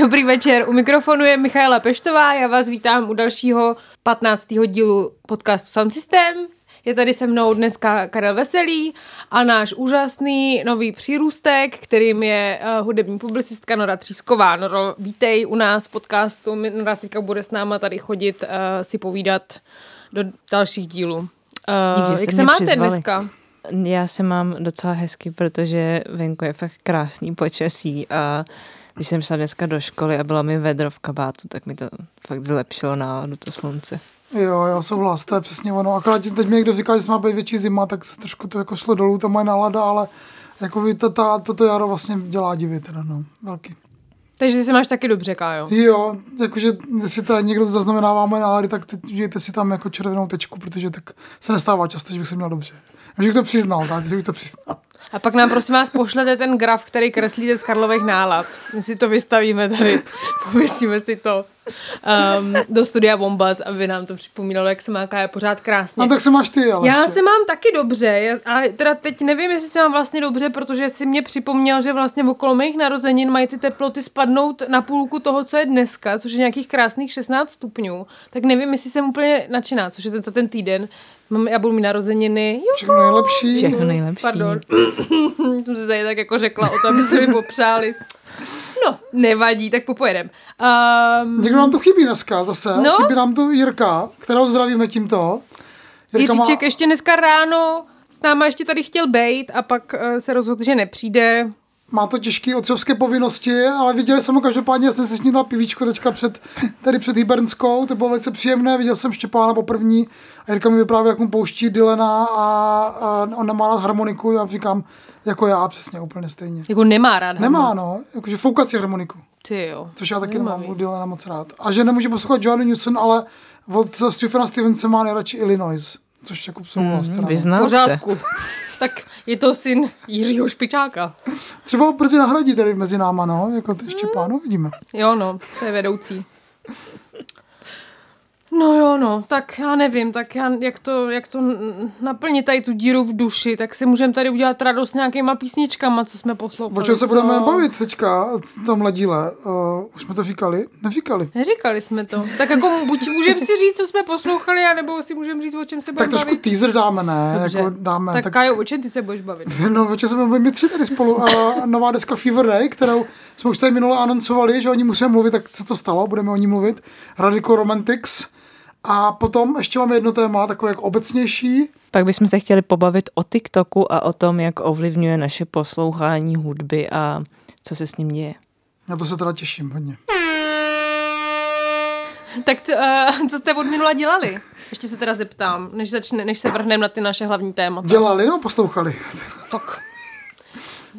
Dobrý večer, u mikrofonu je Michaela Peštová, já vás vítám u dalšího 15. dílu podcastu Sound System. Je tady se mnou dneska Karel Veselý a náš úžasný nový přírůstek, kterým je uh, hudební publicistka Nora Třísková. Noro, vítej u nás v podcastu. Nora teďka bude s náma tady chodit uh, si povídat do dalších dílů. Uh, Díky, jak se máte přizvali. dneska? Já se mám docela hezky, protože venku je fakt krásný počasí a když jsem šla dneska do školy a bylo mi vedro v kabátu, tak mi to fakt zlepšilo náladu, to slunce. Jo, jo, souhlas, to je přesně ono. Akorát teď mi někdo říká, že má být větší zima, tak se trošku to jako šlo dolů, ta moje nálada, ale jako ví, ta, ta, toto jaro vlastně dělá divy teda, no, velký. Takže ty se máš taky dobře, Kájo. Jo, jakože jestli to někdo zaznamenává moje nálady, tak teď žijete si tam jako červenou tečku, protože tak se nestává často, že bych se měl dobře. Že bych to přiznal, tak, že bych to přiznal. A pak nám prosím vás pošlete ten graf, který kreslíte z Karlových nálad. My si to vystavíme tady, pověsíme si to um, do studia Bombat, aby nám to připomínalo, jak se má Kája pořád krásně. No tak se máš ty, ale Já ještě. se mám taky dobře, a teda teď nevím, jestli se mám vlastně dobře, protože si mě připomněl, že vlastně okolo mých narozenin mají ty teploty spadnout na půlku toho, co je dneska, což je nějakých krásných 16 stupňů. Tak nevím, jestli jsem úplně nadšená, což je ten, za ten týden. Mám, já budu mít narozeniny. Jo, Všechno nejlepší. Všechno nejlepší. Pardon. jsem se tady tak jako řekla o to, abyste mi popřáli. No, nevadí, tak popojedem. Um, Někdo nám tu chybí dneska zase. No. Chybí nám tu Jirka, kterou zdravíme tímto. Jirka má- Jiříček ještě dneska ráno s náma ještě tady chtěl bejt a pak uh, se rozhodl, že nepřijde. Má to těžké otcovské povinnosti, ale viděli jsem ho každopádně, já jsem si snídal pivíčko teďka před, tady před Hybernskou, to bylo velice příjemné, viděl jsem Štěpána poprvní a Jirka mi vyprávěl, jak mu pouští Dylena a, a on nemá rád harmoniku, já říkám, jako já přesně, úplně stejně. Jako nemá rád. Nemá, harmoniku. no, jakože foukací harmoniku, Ty jo. což já taky nemám u Dylena moc rád. A že nemůže poslouchat Johnny Newson, ale od Stephena Stevense má nejradši Illinois, což jako souhlas. Vyznal se. pořádku. tak je to syn Jiřího Špičáka. Třeba ho brzy nahradí tady mezi náma, no, jako ty Štěpánu, vidíme. Jo, no, to je vedoucí. No jo, no, tak já nevím, tak já, jak to, jak to naplnit tady tu díru v duši, tak si můžeme tady udělat radost nějakýma písničkama, co jsme poslouchali. O čem se co? budeme bavit teďka v tomhle díle? Uh, už jsme to říkali? Neříkali. Neříkali jsme to. Tak jako buď můžeme si říct, co jsme poslouchali, anebo si můžeme říct, o čem se Tak budeme trošku bavit. teaser dáme, ne? Dobře. Jako dáme. tak, tak, Kájo, o čem ty se budeš bavit? No, o čem se budeme my tři tady spolu. Uh, nová deska Fever Ray, kterou jsme už tady minule anoncovali, že o ní musíme mluvit, tak co to stalo, budeme o ní mluvit. Radical Romantics. A potom ještě máme jedno téma, takové jako obecnější. Pak bychom se chtěli pobavit o TikToku a o tom, jak ovlivňuje naše poslouchání hudby a co se s ním děje. Na to se teda těším hodně. Tak co, uh, co jste od minula dělali? Ještě se teda zeptám, než, začne, než se vrhneme na ty naše hlavní témata. Dělali nebo poslouchali? Tak.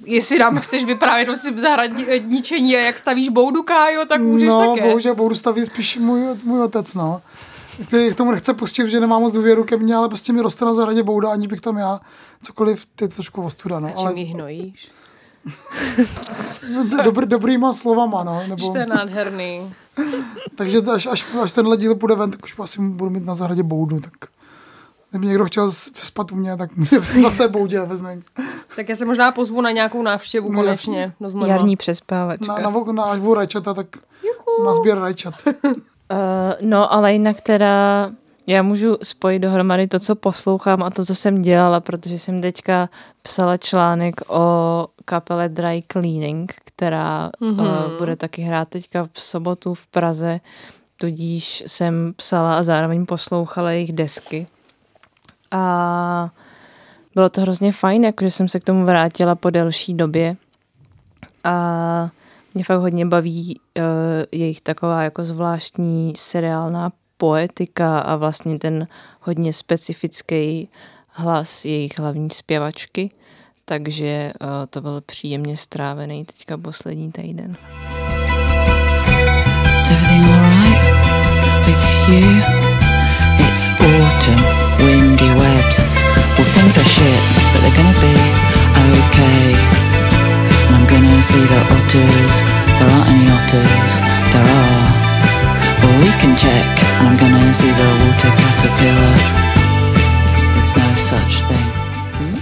Jestli nám chceš vyprávět o svým zahradničení a jak stavíš boudu, Kájo, tak můžeš no, také. bohužel budu stavit spíš můj, můj otec, no. Který k tomu nechce pustit, že nemá moc důvěru ke mně, ale prostě mi roste na zahradě bouda, aniž bych tam já cokoliv, ty trošku ostuda, no. Ale... Ale Čím ji hnojíš? do- dobrý, dobrýma slovama, no. Nebo, To je nádherný. takže až, až, až, tenhle díl půjde ven, tak už asi budu mít na zahradě boudu, tak kdyby někdo chtěl s- přespat u mě, tak přespat v té boudě ve Zdeňku. Tak já se možná pozvu na nějakou návštěvu No, konečně. Znojma. Jarní přespávačka. Na, na, na, až budu rajčata, tak Juchu. na sběr rajčat. Uh, no, ale jinak teda já můžu spojit dohromady to, co poslouchám a to, co jsem dělala, protože jsem teďka psala článek o kapele Dry Cleaning, která Mhm. mm-hmm. uh, bude taky hrát teďka v sobotu v Praze, tudíž jsem psala a zároveň poslouchala jejich desky. A bylo to hrozně fajn, jakože jsem se k tomu vrátila po delší době. A mě fakt hodně baví uh, jejich taková jako zvláštní seriálná poetika a vlastně ten hodně specifický hlas jejich hlavní zpěvačky. Takže uh, to byl příjemně strávený teďka poslední týden. It's autumn, windy webs. Well, things are shit, but they're gonna be okay. I'm gonna see the otters. There aren't any otters. There are. Well, we can check, and I'm gonna see the water caterpillar. There's no such thing. Hmm?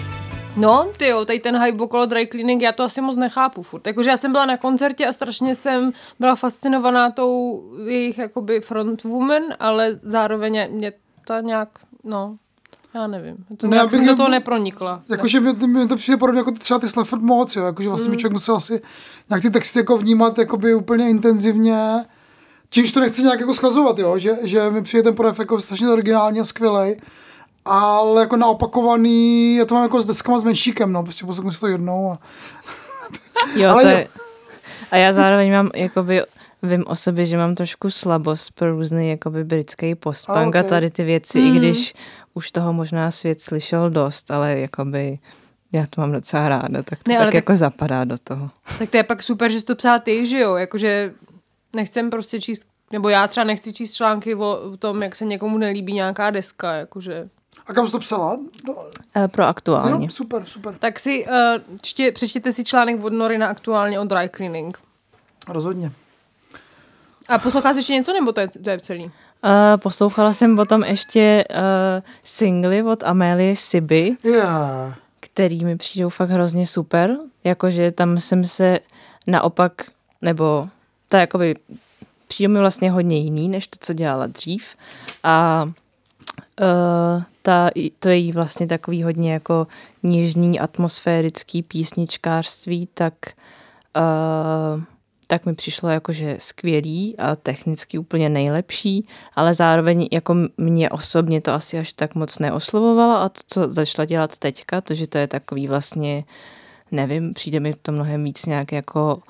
No, ty jo, tady ten hype okolo dry cleaning, já to asi moc nechápu furt. Jakože já jsem byla na koncertě a strašně jsem byla fascinovaná tou jejich jakoby frontwoman, ale zároveň mě to nějak, no, já nevím. To No, no, já jsem bych- do toho nepronikla. Jakože mi, mi to přijde podobně jako ty- třeba ty Slafford moc, jo, jakože vlastně by člověk musel asi nějak ty texty jako vnímat jakoby úplně intenzivně, čímž to nechci nějak jako schazovat, jo, že, že mi přijde ten projev jako strašně originální a skvělej, ale jako naopakovaný, já to mám jako s deskama s menšíkem, no, prostě poslechnu si to jednou a Jo, Ale to je... A já zároveň mám, jakoby, vím o sobě, že mám trošku slabost pro různý jakoby britský postpunk A, a, tady ty věci, i když už toho možná svět slyšel dost, ale jakoby já to mám docela ráda, tak to Ne, tak, tak- jako zapadá do toho. Tak to je pak super, že jsi to psala ty, že jo, jakože nechcem prostě číst, nebo já třeba nechci číst články o, o tom, jak se někomu nelíbí nějaká deska, jakože. a kam jsi to psala? No, E, pro aktuálně. jo, super, super, Tak si, uh, čtě, přečtěte si článek od Norina aktuálně o dry cleaning. rozhodně. A posloucháš ještě něco, nebo to je, to je celý? Uh, poslouchala jsem potom ještě uh, singly od Amélie Siby, Yeah. který mi přijdou fakt hrozně super, jakože tam jsem se naopak, nebo ta jakoby přijde mi vlastně hodně jiný, než to, co dělala dřív a uh, ta, to její vlastně takový hodně jako něžný atmosférický písničkářství, tak uh, tak mi přišlo jakože skvělý a technicky úplně nejlepší, ale zároveň jako mě osobně to asi až tak moc neoslovovalo a to, co začala dělat teďka, to, že to je takový vlastně, nevím, přijde mi to mnohem víc nějak jako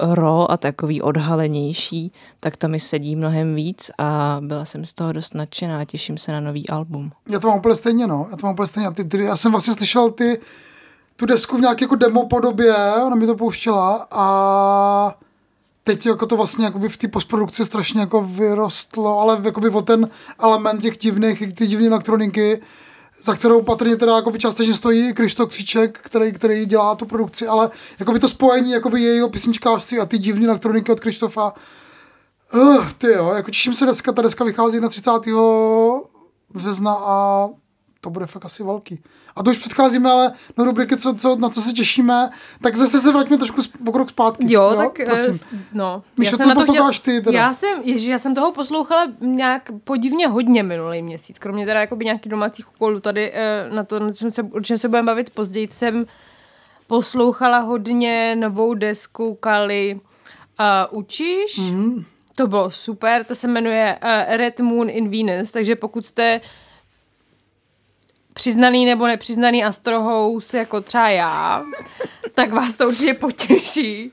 ro a takový odhalenější, tak to mi sedí mnohem víc a byla jsem z toho dost nadšená a těším se na nový album. Já to mám úplně stejně, no. Já to mám úplně stejně. Ty, ty, já jsem vlastně slyšel ty, tu desku v nějaké jako demo podobě, ona mi to pouštěla a teď jako to vlastně jakoby v té postprodukci strašně jako vyrostlo, ale jakoby o ten element těch divných, ty divné elektroniky, za kterou patrně teda jakoby částečně stojí Krištof Kříček, který, který dělá tu produkci, ale jakoby to spojení jakoby jejího písničkářství a ty divné elektroniky od Krištofa, uh, ty jo, jako těším se dneska, ta deska vychází na 30 března a to bude fakt asi velký. A to už předcházíme ale do rubriky, co, co, na co se těšíme, tak zase se vraťme trošku o krok zpátky. Jo, tak prosím. eh, no. Míšo, Já jsem co posloucháš ty teda? Já jsem, ježi, já jsem toho poslouchala nějak podivně hodně minulý měsíc, kromě teda jakoby nějakých domácích úkolů tady eh, na to, na čem se, o čem se budeme bavit později, jsem poslouchala hodně novou desku Kali uh, Učíš. Mm. To bylo super, to se jmenuje uh, Red Moon in Venus, takže pokud jste přiznaný nebo nepřiznaný astrohous jako třeba já, tak vás to určitě potěší.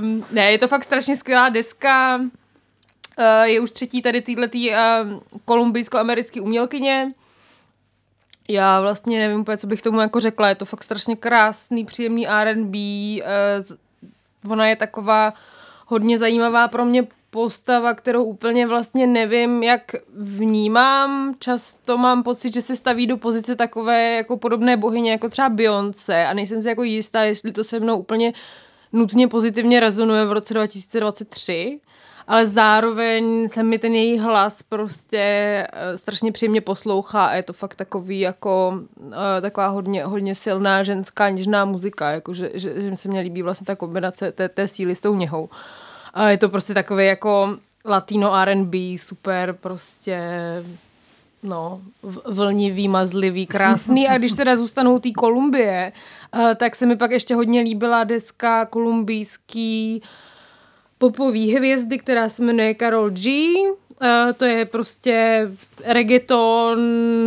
Um, ne, je to fakt strašně skvělá deska. Uh, je už třetí tady týhletý um, kolumbijsko-americký umělkyně. Já vlastně nevím úplně, co bych tomu jako řekla. Je to fakt strašně krásný, příjemný R&B. Uh, z- ona je taková hodně zajímavá pro mě postava, kterou úplně vlastně nevím, jak vnímám. Často mám pocit, že se staví do pozice takové jako podobné bohyně, jako třeba Beyoncé a nejsem si jako jistá, jestli to se mnou úplně nutně pozitivně rezonuje v roce 2023, ale zároveň se mi ten její hlas prostě eh, strašně příjemně poslouchá a je to fakt takový jako eh, taková hodně, hodně silná ženská něžná muzika, jako že, že, se mně líbí vlastně ta kombinace té, té síly s tou něhou. A je to prostě takový jako latino R&B, super prostě no, vlnivý, mazlivý, krásný. A když teda zůstanou té Kolumbie, eh, tak se mi pak ještě hodně líbila deska kolumbijský popový hvězdy, která se jmenuje Karol G. Eh, to je prostě reggaeton,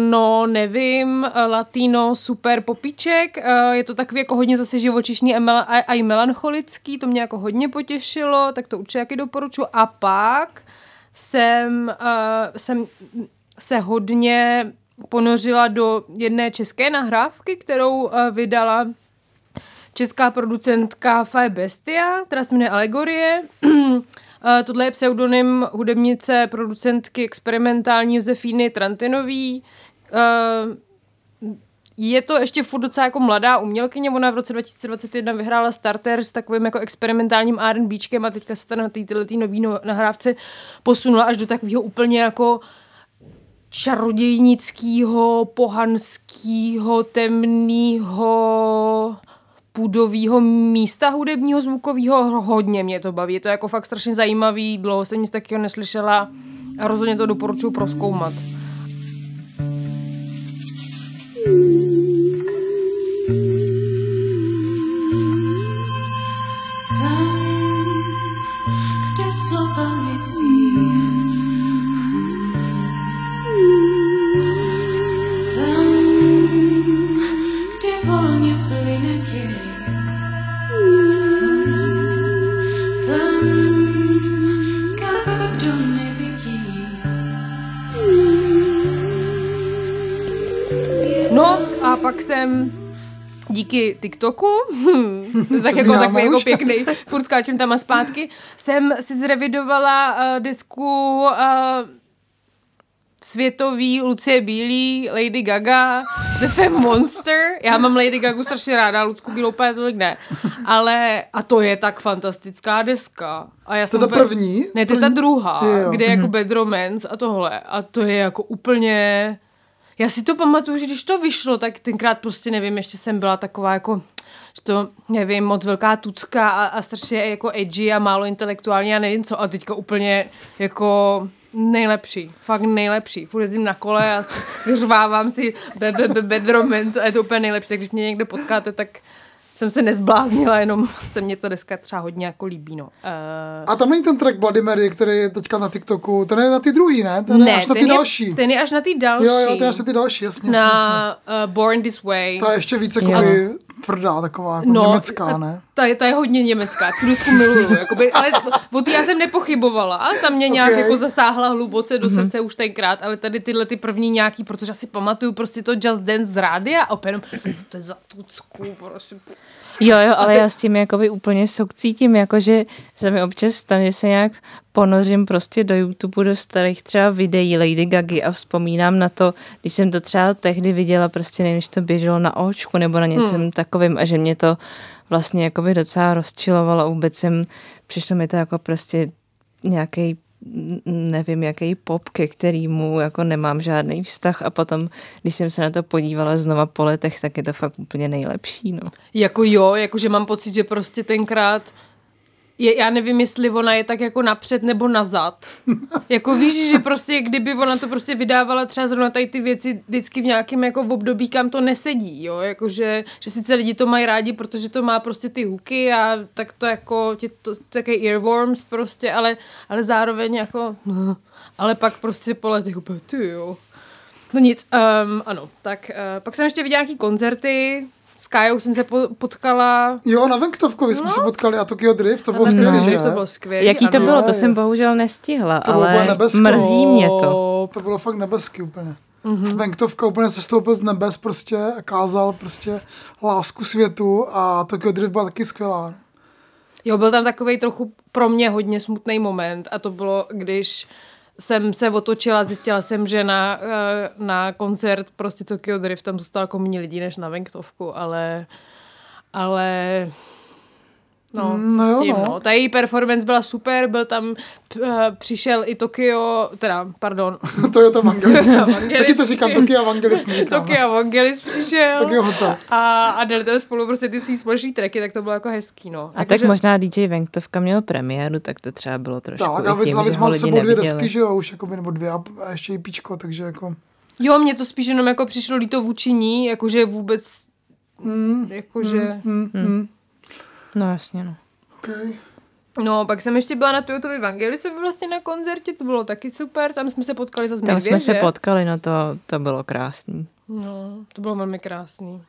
no nevím, eh, latino, super popíček. Eh, je to takový jako hodně zase živočišný a, a, i melancholický, to mě jako hodně potěšilo, tak to určitě jaký doporučuji. A pak jsem, jsem se hodně ponořila do jedné české nahrávky, kterou vydala česká producentka Faye Bestia, která se jmenuje Alegorie. Eh, Tohle je pseudonym hudebnice, producentky experimentální Josefíny Trantinový. Eh, Je to ještě furt docela jako mladá umělkyně, ona v roce 2021 vyhrála starter s takovým jako experimentálním R&Bčkem a teďka se ta na té tyhle nový no- nahrávce posunula až do takového úplně jako čarodějnického, pohanského, temného půdového místa hudebního, zvukového, hodně mě to baví. Je to jako fakt strašně zajímavý, dlouho jsem nic takového neslyšela a rozhodně to doporučuji proskoumat. kde jsem díky TikToku, hm, to je tak jako takový jako pěkný, furt skáčem tam a zpátky, jsem si zrevidovala uh, disku uh, světový Lucie Bílý, Lady Gaga, The Femme Monster. Já mám Lady Gagu strašně ráda, Lucku Bílou úplně tolik ne. Ale, a to je tak fantastická deska. A já To je ta úplně- první? Ne, to je ta druhá, jo. kde je jako Bad Romance a tohle. A to je jako úplně... Já si to pamatuju, že když to vyšlo, tak tenkrát prostě nevím, ještě jsem byla taková jako že to, nevím, moc velká tucka a, a strašně jako edgy a málo intelektuální a nevím co. A teďka úplně jako nejlepší, fakt nejlepší. Furt jezdím na kole a vyřvávám si be, be, be, a je to úplně nejlepší. Tak když mě někde potkáte, tak jsem se nezbláznila, jenom se mě to dneska třeba hodně jako líbí, no. Uh, A tam není ten track Bloody Mary, který je teďka na TikToku, ten je na ty druhý, ne? Ten je až na ty ten další. Je, ten je až na ty další. Jo, jo, ten je až na ty další, jasně, jasně, jasně. na uh, Born This Way. Ta je ještě víc jako tvrdá, taková jako německá, ne? Ta je, ta je hodně německá, disku miluju, jakoby, ale o já jsem nepochybovala, ta mě nějak Ok. jako zasáhla hluboce do srdce už tenkrát, ale tady tyhle ty první nějaký, protože asi pamatuju prostě to Just Dance z rádia a opět, co to je za tucku, prostě. Jo, jo, ale ty- já s tím jakoby úplně soucítím, jakože se mi občas stane, že se nějak ponořím prostě do YouTube do starých třeba videí Lady Gagy a vzpomínám na to, když jsem to třeba tehdy viděla, prostě nevím, to běželo na očku nebo na něčem hmm. takovým a že mě to vlastně jakoby docela rozčilovalo. Vůbec jsem, přišlo mi to jako prostě nějaký nevím, jaký pop, ke kterýmu jako nemám žádný vztah a potom, když jsem se na to podívala znova po letech, tak je to fakt úplně nejlepší, no. Jako jo, jakože mám pocit, že prostě tenkrát je, já nevím, jestli ona je tak jako napřed nebo nazad. Jako víš, že prostě kdyby ona to prostě vydávala třeba zrovna tady ty věci vždycky v nějakém jako v období, kam to nesedí, jo, jakože, že sice lidi to mají rádi, protože to má prostě ty huky a tak to jako, tě to, také earworms prostě, ale, ale zároveň jako, ale pak prostě po letech úplně, ty jo. No nic, um, ano, tak uh, pak jsem ještě viděla nějaký koncerty, s Kajou jsem se po- potkala. Jo, na Venktovkovi jsme se potkali a Tokyo Drift, to bylo Tokyo že? To bylo skvělý. Jaký to ano. bylo, Je, to jsem bohužel nestihla, To bylo ale nebesko. mrzí mě to. To bylo fakt nebeský úplně. Mhm. Mm-hmm. Venktovka úplně se stoupil z nebes prostě a kázal prostě lásku světu a Tokyo Drift byla taky skvělá. Jo, byl tam takový trochu pro mě hodně smutný moment a to bylo, když jsem se otočila, zjistila jsem, že na, eh, na koncert prostě Tokyo Drift tam zůstalo jako méně lidí než na Venktovku, ale ale No, Mm, no jo, tím, no. no. Ta její performance byla super, byl tam, p- eh, přišel i Tokyo, teda, pardon, Toyota Vangelis. Vangelis. taky to říkám, Tokyo Vangelis mi říkám. Tokyo Vangelis přišel Tokyo Hotel. a, a dali tam spolu prostě ty svý společný tracky, tak to bylo jako hezký, no. A tak možná DJ Venktovka měl premiéru, tak to třeba bylo trošku Tak, i a tím, navíc že ho mal lidi sebou dvě desky, že jo, už jakoby, nebo dvě a a ještě i píčko, takže jako... Jo, mně to spíš jenom jako přišlo líto vůči ní, jakože vůbec, Mm, jakože... mm, mm, No jasně, no. okay. No, pak jsem ještě byla na Toyotovi Evangelise vlastně na koncertě, to bylo taky super, tam jsme se potkali za Tam jsme se že? potkali, no to, to bylo krásný. No, to bylo velmi krásný.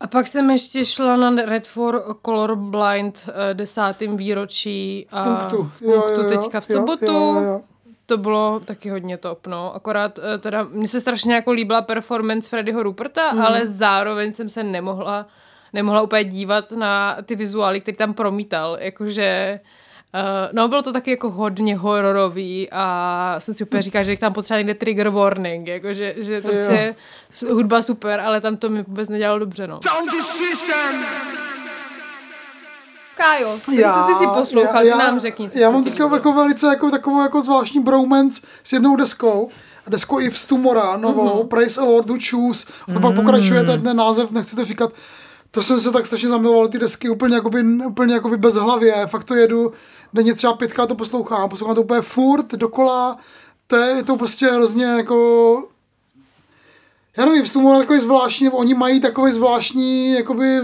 A pak jsem ještě šla na Red for Colorblind eh, desátým výročí a Punktu. punktu teďka v sobotu. Jo, jo, jo. To bylo taky hodně top, no. Akorát eh, teda, mně se strašně jako líbila performance Freddyho Ruperta, mm. ale zároveň jsem se nemohla, nemohla úplně dívat na ty vizuály, který tam promítal. Jakože, uh, no bylo to taky jako hodně hororový a jsem si úplně říkala, že tam potřeba někde trigger warning, jakože, že prostě s- hudba super, ale tam to mi vůbec nedělalo dobře, no. Kájo, co jsi si poslouchal, ty nám řekni, co já mám teďka jako velice jako, takovou jako zvláštní bromance s jednou deskou. A deskou Yves Tumora, novou, Mhm. mm-hmm. Praise a Lord Choose. A to pak pokračuje ten, ten název, nechci to říkat. To jsem se tak strašně zamiloval, ty desky úplně, jakoby, úplně jakoby bez hlavě. Fakt to jedu, denně třeba pětkrát to poslouchám. Poslouchám to úplně furt, dokola. To je, je to prostě hrozně jako já nevím, tomu takový zvláštní, nebo oni mají takový zvláštní jakoby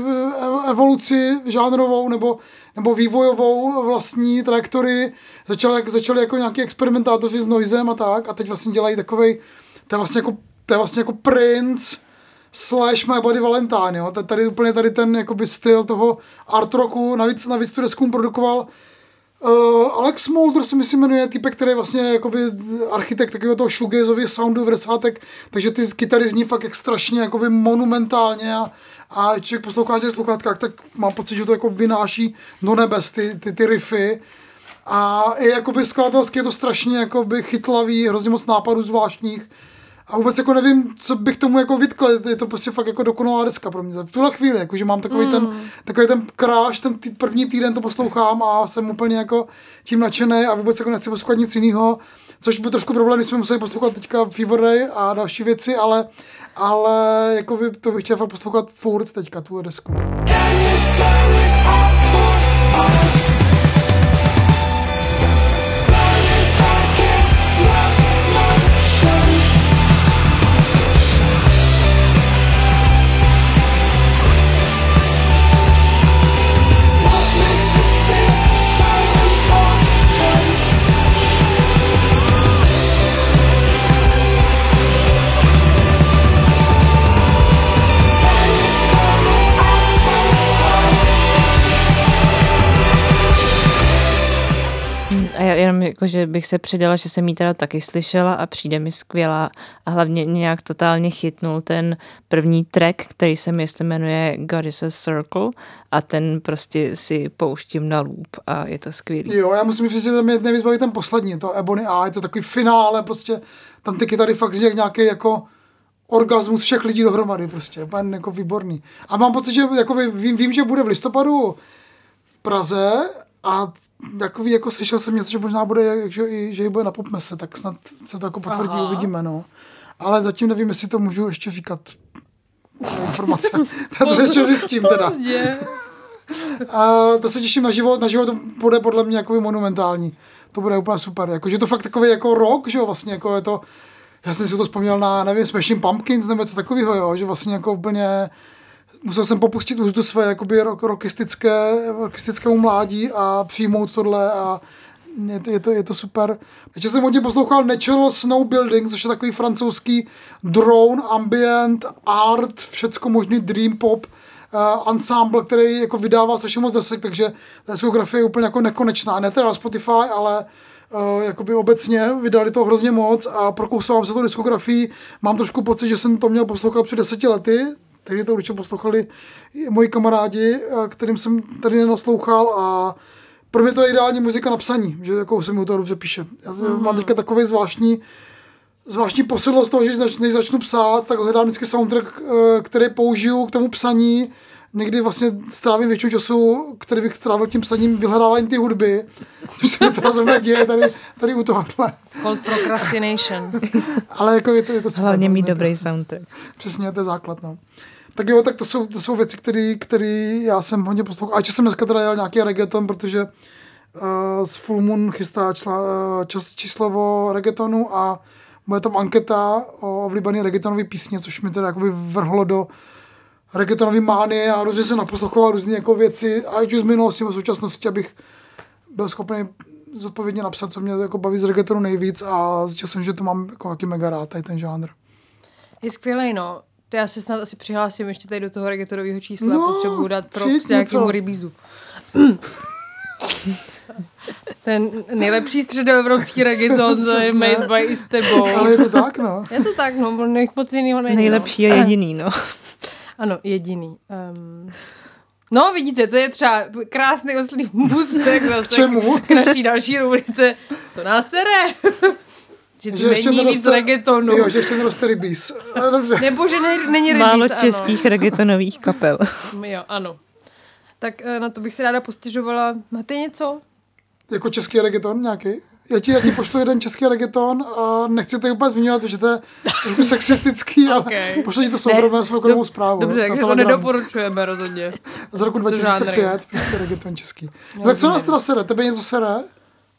evoluci žánrovou nebo, nebo vývojovou vlastní trajektory. Začali, začali jako nějaký experimentátoři s noizem a tak a teď vlastně dělají takový, to je vlastně jako, to je vlastně jako Prince slash My Body Valentine, jo. Tady úplně tady ten jakoby styl toho art rocku, navíc, navíc tu desku produkoval Uh, Alex Mulder se myslím jmenuje typek, který je vlastně jakoby architekt takového toho shoegazového soundu v desátek, takže ty kytary zní fakt jak strašně jakoby monumentálně a, a člověk poslouchá těch sluchátkách, tak mám pocit, že to jako vynáší do nebes ty, ty, ty riffy. A i jakoby skladatelsky je to strašně jakoby chytlavý, hrozně moc nápadů zvláštních. A vůbec jako nevím, co bych tomu jako vytkl, je to prostě fakt jako dokonalá deska pro mě. V tuhle chvíli, jakože mám takový, mm. ten, takový ten kráš, ten tý, první týden to poslouchám a jsem úplně jako tím nadšený a vůbec jako nechci poslouchat nic jiného. Což byl trošku problém, když jsme museli poslouchat teďka Fever Ray a další věci, ale, ale jako by, to bych chtěl fakt poslouchat furt teďka, tuhle desku. A já jenom jako, že bych se přidala, že jsem jí teda taky slyšela a přijde mi skvělá a hlavně nějak totálně chytnul ten první track, který se mi jmenuje God is a Circle a ten prostě si pouštím na loop a je to skvělý. Jo, já musím říct, že to mě nejvíc baví ten poslední, to Ebony A, je to takový finále, prostě tam ty kytary fakt zní jak nějaký jako orgasmus všech lidí dohromady, prostě, úplně jako výborný. A mám pocit, že jako vím, vím, že bude v listopadu v Praze a takový, jako slyšel jsem něco, že možná bude, že, že ji bude na popmese, tak snad se to jako potvrdí, Aha. uvidíme, no. Ale zatím nevím, jestli to můžu ještě říkat informace. to ještě zjistím teda. A to se těším na život, na život to bude podle mě jako monumentální. To bude úplně super. Jako, že to fakt takový jako rock, že jo, vlastně jako je to, já jsem si to vzpomněl na, nevím, Smashing Pumpkins nebo něco takového, jo, že vlastně jako úplně musel jsem popustit úzdu své jakoby rock, rockistické, rockistického mládí a přijmout tohle a je to, je to, je to super. Ještě jsem hodně poslouchal Natural Snow Building, což je takový francouzský drone, ambient, art, všecko možný dream pop, uh, ensemble, který jako vydává strašně moc desek, takže ta diskografie je úplně jako nekonečná. Ne teda na Spotify, ale uh, jakoby obecně vydali to hrozně moc a prokousávám se to diskografii. Mám trošku pocit, že jsem to měl poslouchat před deseti lety, tehdy to určitě poslouchali i moji kamarádi, eh, kterým jsem tady nenaslouchal a pro mě to je ideální muzika na psaní, že jako se mi u toho dobře píše. Já mm. mám teďka takový zvláštní zvláštní posedlost toho, že než, než začnu psát, tak hledám vždycky soundtrack, eh, který použiju k tomu psaní. Někdy vlastně strávím většinu času, který bych strávil tím psaním, vyhledávání ty hudby, což se mi teda zrovna děje tady, tady u tohohle. Called procrastination. Ale jako je to, je to super. Hlavně mít je to- dobrý soundtrack. Přesně, to je základ, no. Tak jo, tak to jsou, to jsou věci, které já jsem hodně poslouchal. A ještě jsem dneska teda jel nějaký reggaeton, protože uh, z Full Moon chystá čla, uh, čas, číslovo reggaetonu a bude tam anketa o oblíbený reggaetonový písně, což mi teda jakoby vrhlo do reggaetonový mánie a různě se naposlouchoval různé jako věci, ať už z minulosti z současnosti, abych byl schopný zodpovědně napsat, co mě jako baví z reggaetonu nejvíc a zjistil jsem, že to mám jako mega rád, tady ten žánr. Je skvělej, no. To já se snad asi přihlásím ještě tady do toho reggaetonového čísla No, a potřebuju dát pro nějakému rybízu. Ten nejlepší středoevropský reggaeton, to je made by i s tebou. Ale je to tak, no. Je to tak, no, on moc jinýho není. Nejlepší a jediný, no. No. Ano, jediný. Um, no, vidíte, to je třeba krásný oslý můstek zase čemu? k naší další rubrice. Co nás sere? Že tu není víc reggaetonu. Jo, že ještě neroste rybíz. Dobře. Nebo že ne, není rybíz, Málo ano. českých reggaetonových kapel. Jo, ano. Tak eh, na to bych si ráda postěžovala. Máte něco? Jako český reggaeton nějaký? Já ti, já ti pošlu jeden český reggaeton a nechci to úplně zmiňovat, protože to je trošku sexistický, ale Okay. pošlu ti to soukromé soukromou Dob- zprávu. Dobře, takže to nedoporučujeme rozhodně. Z roku to žánry. 2005, prostě reggaeton český. No, tak co nás teda sere? Tebe něco sere?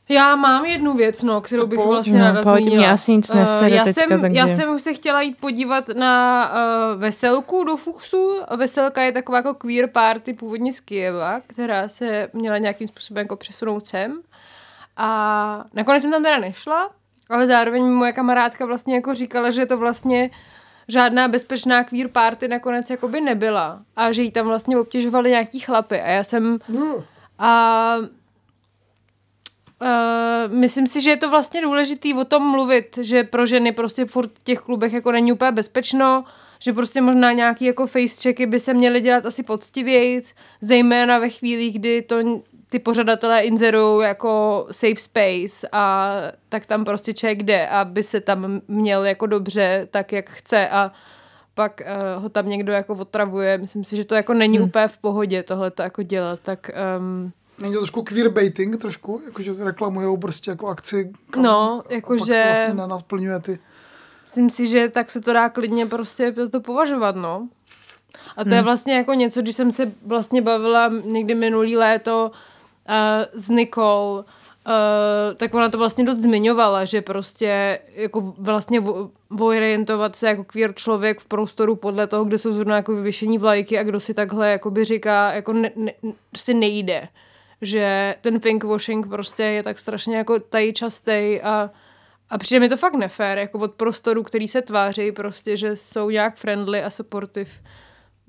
Já mám jednu věc, no, kterou bych pojď. vlastně No, ráda pojď, zmínila. mě asi nic nesere já teďka, jsem, takže- Já jsem se chtěla jít podívat na uh, Veselku do Fuchsu. Veselka je taková jako queer party původně z Kijeva, která se měla nějakým způsobem jako přesunout sem. A nakonec jsem tam teda nešla, ale zároveň mi moje kamarádka vlastně jako říkala, že to vlastně žádná bezpečná queer party nakonec jakoby nebyla. A že jí tam vlastně obtěžovali nějaký chlapy. A já jsem... No, A Uh, myslím si, že je to vlastně důležitý o tom mluvit, že pro ženy prostě furt v těch klubech jako není úplně bezpečno, že prostě možná nějaký jako face checky by se měly dělat asi poctivějc, zejména ve chvíli, kdy to ty pořadatelé inzerují jako safe space a tak tam prostě člověk jde, aby se tam měl jako dobře, tak jak chce a pak uh, ho tam někdo jako otravuje. Myslím si, že to jako není hmm. úplně v pohodě tohle to jako dělat, tak um, Není to trošku queerbaiting trošku, jakože reklamujou prostě jako akci. No, a jakože- pak to vlastně nenasplňuje ty... Myslím si, že tak se to dá klidně prostě to považovat, no. A to hmm. je vlastně jako něco, když jsem se vlastně bavila někdy minulý léto uh, s Nikou, uh, tak ona to vlastně dost zmiňovala, že prostě jako vlastně vo- orientovat se jako queer člověk v prostoru podle toho, kde jsou zrovna jako vyvěšení vlajky a kdo si takhle jakoby říká, jako ne, ne, prostě nejde. Že ten pinkwashing prostě je tak strašně jako tady častej a a přijde mi to fakt nefér, jako od prostoru, který se tváří prostě, že jsou nějak friendly a supportive.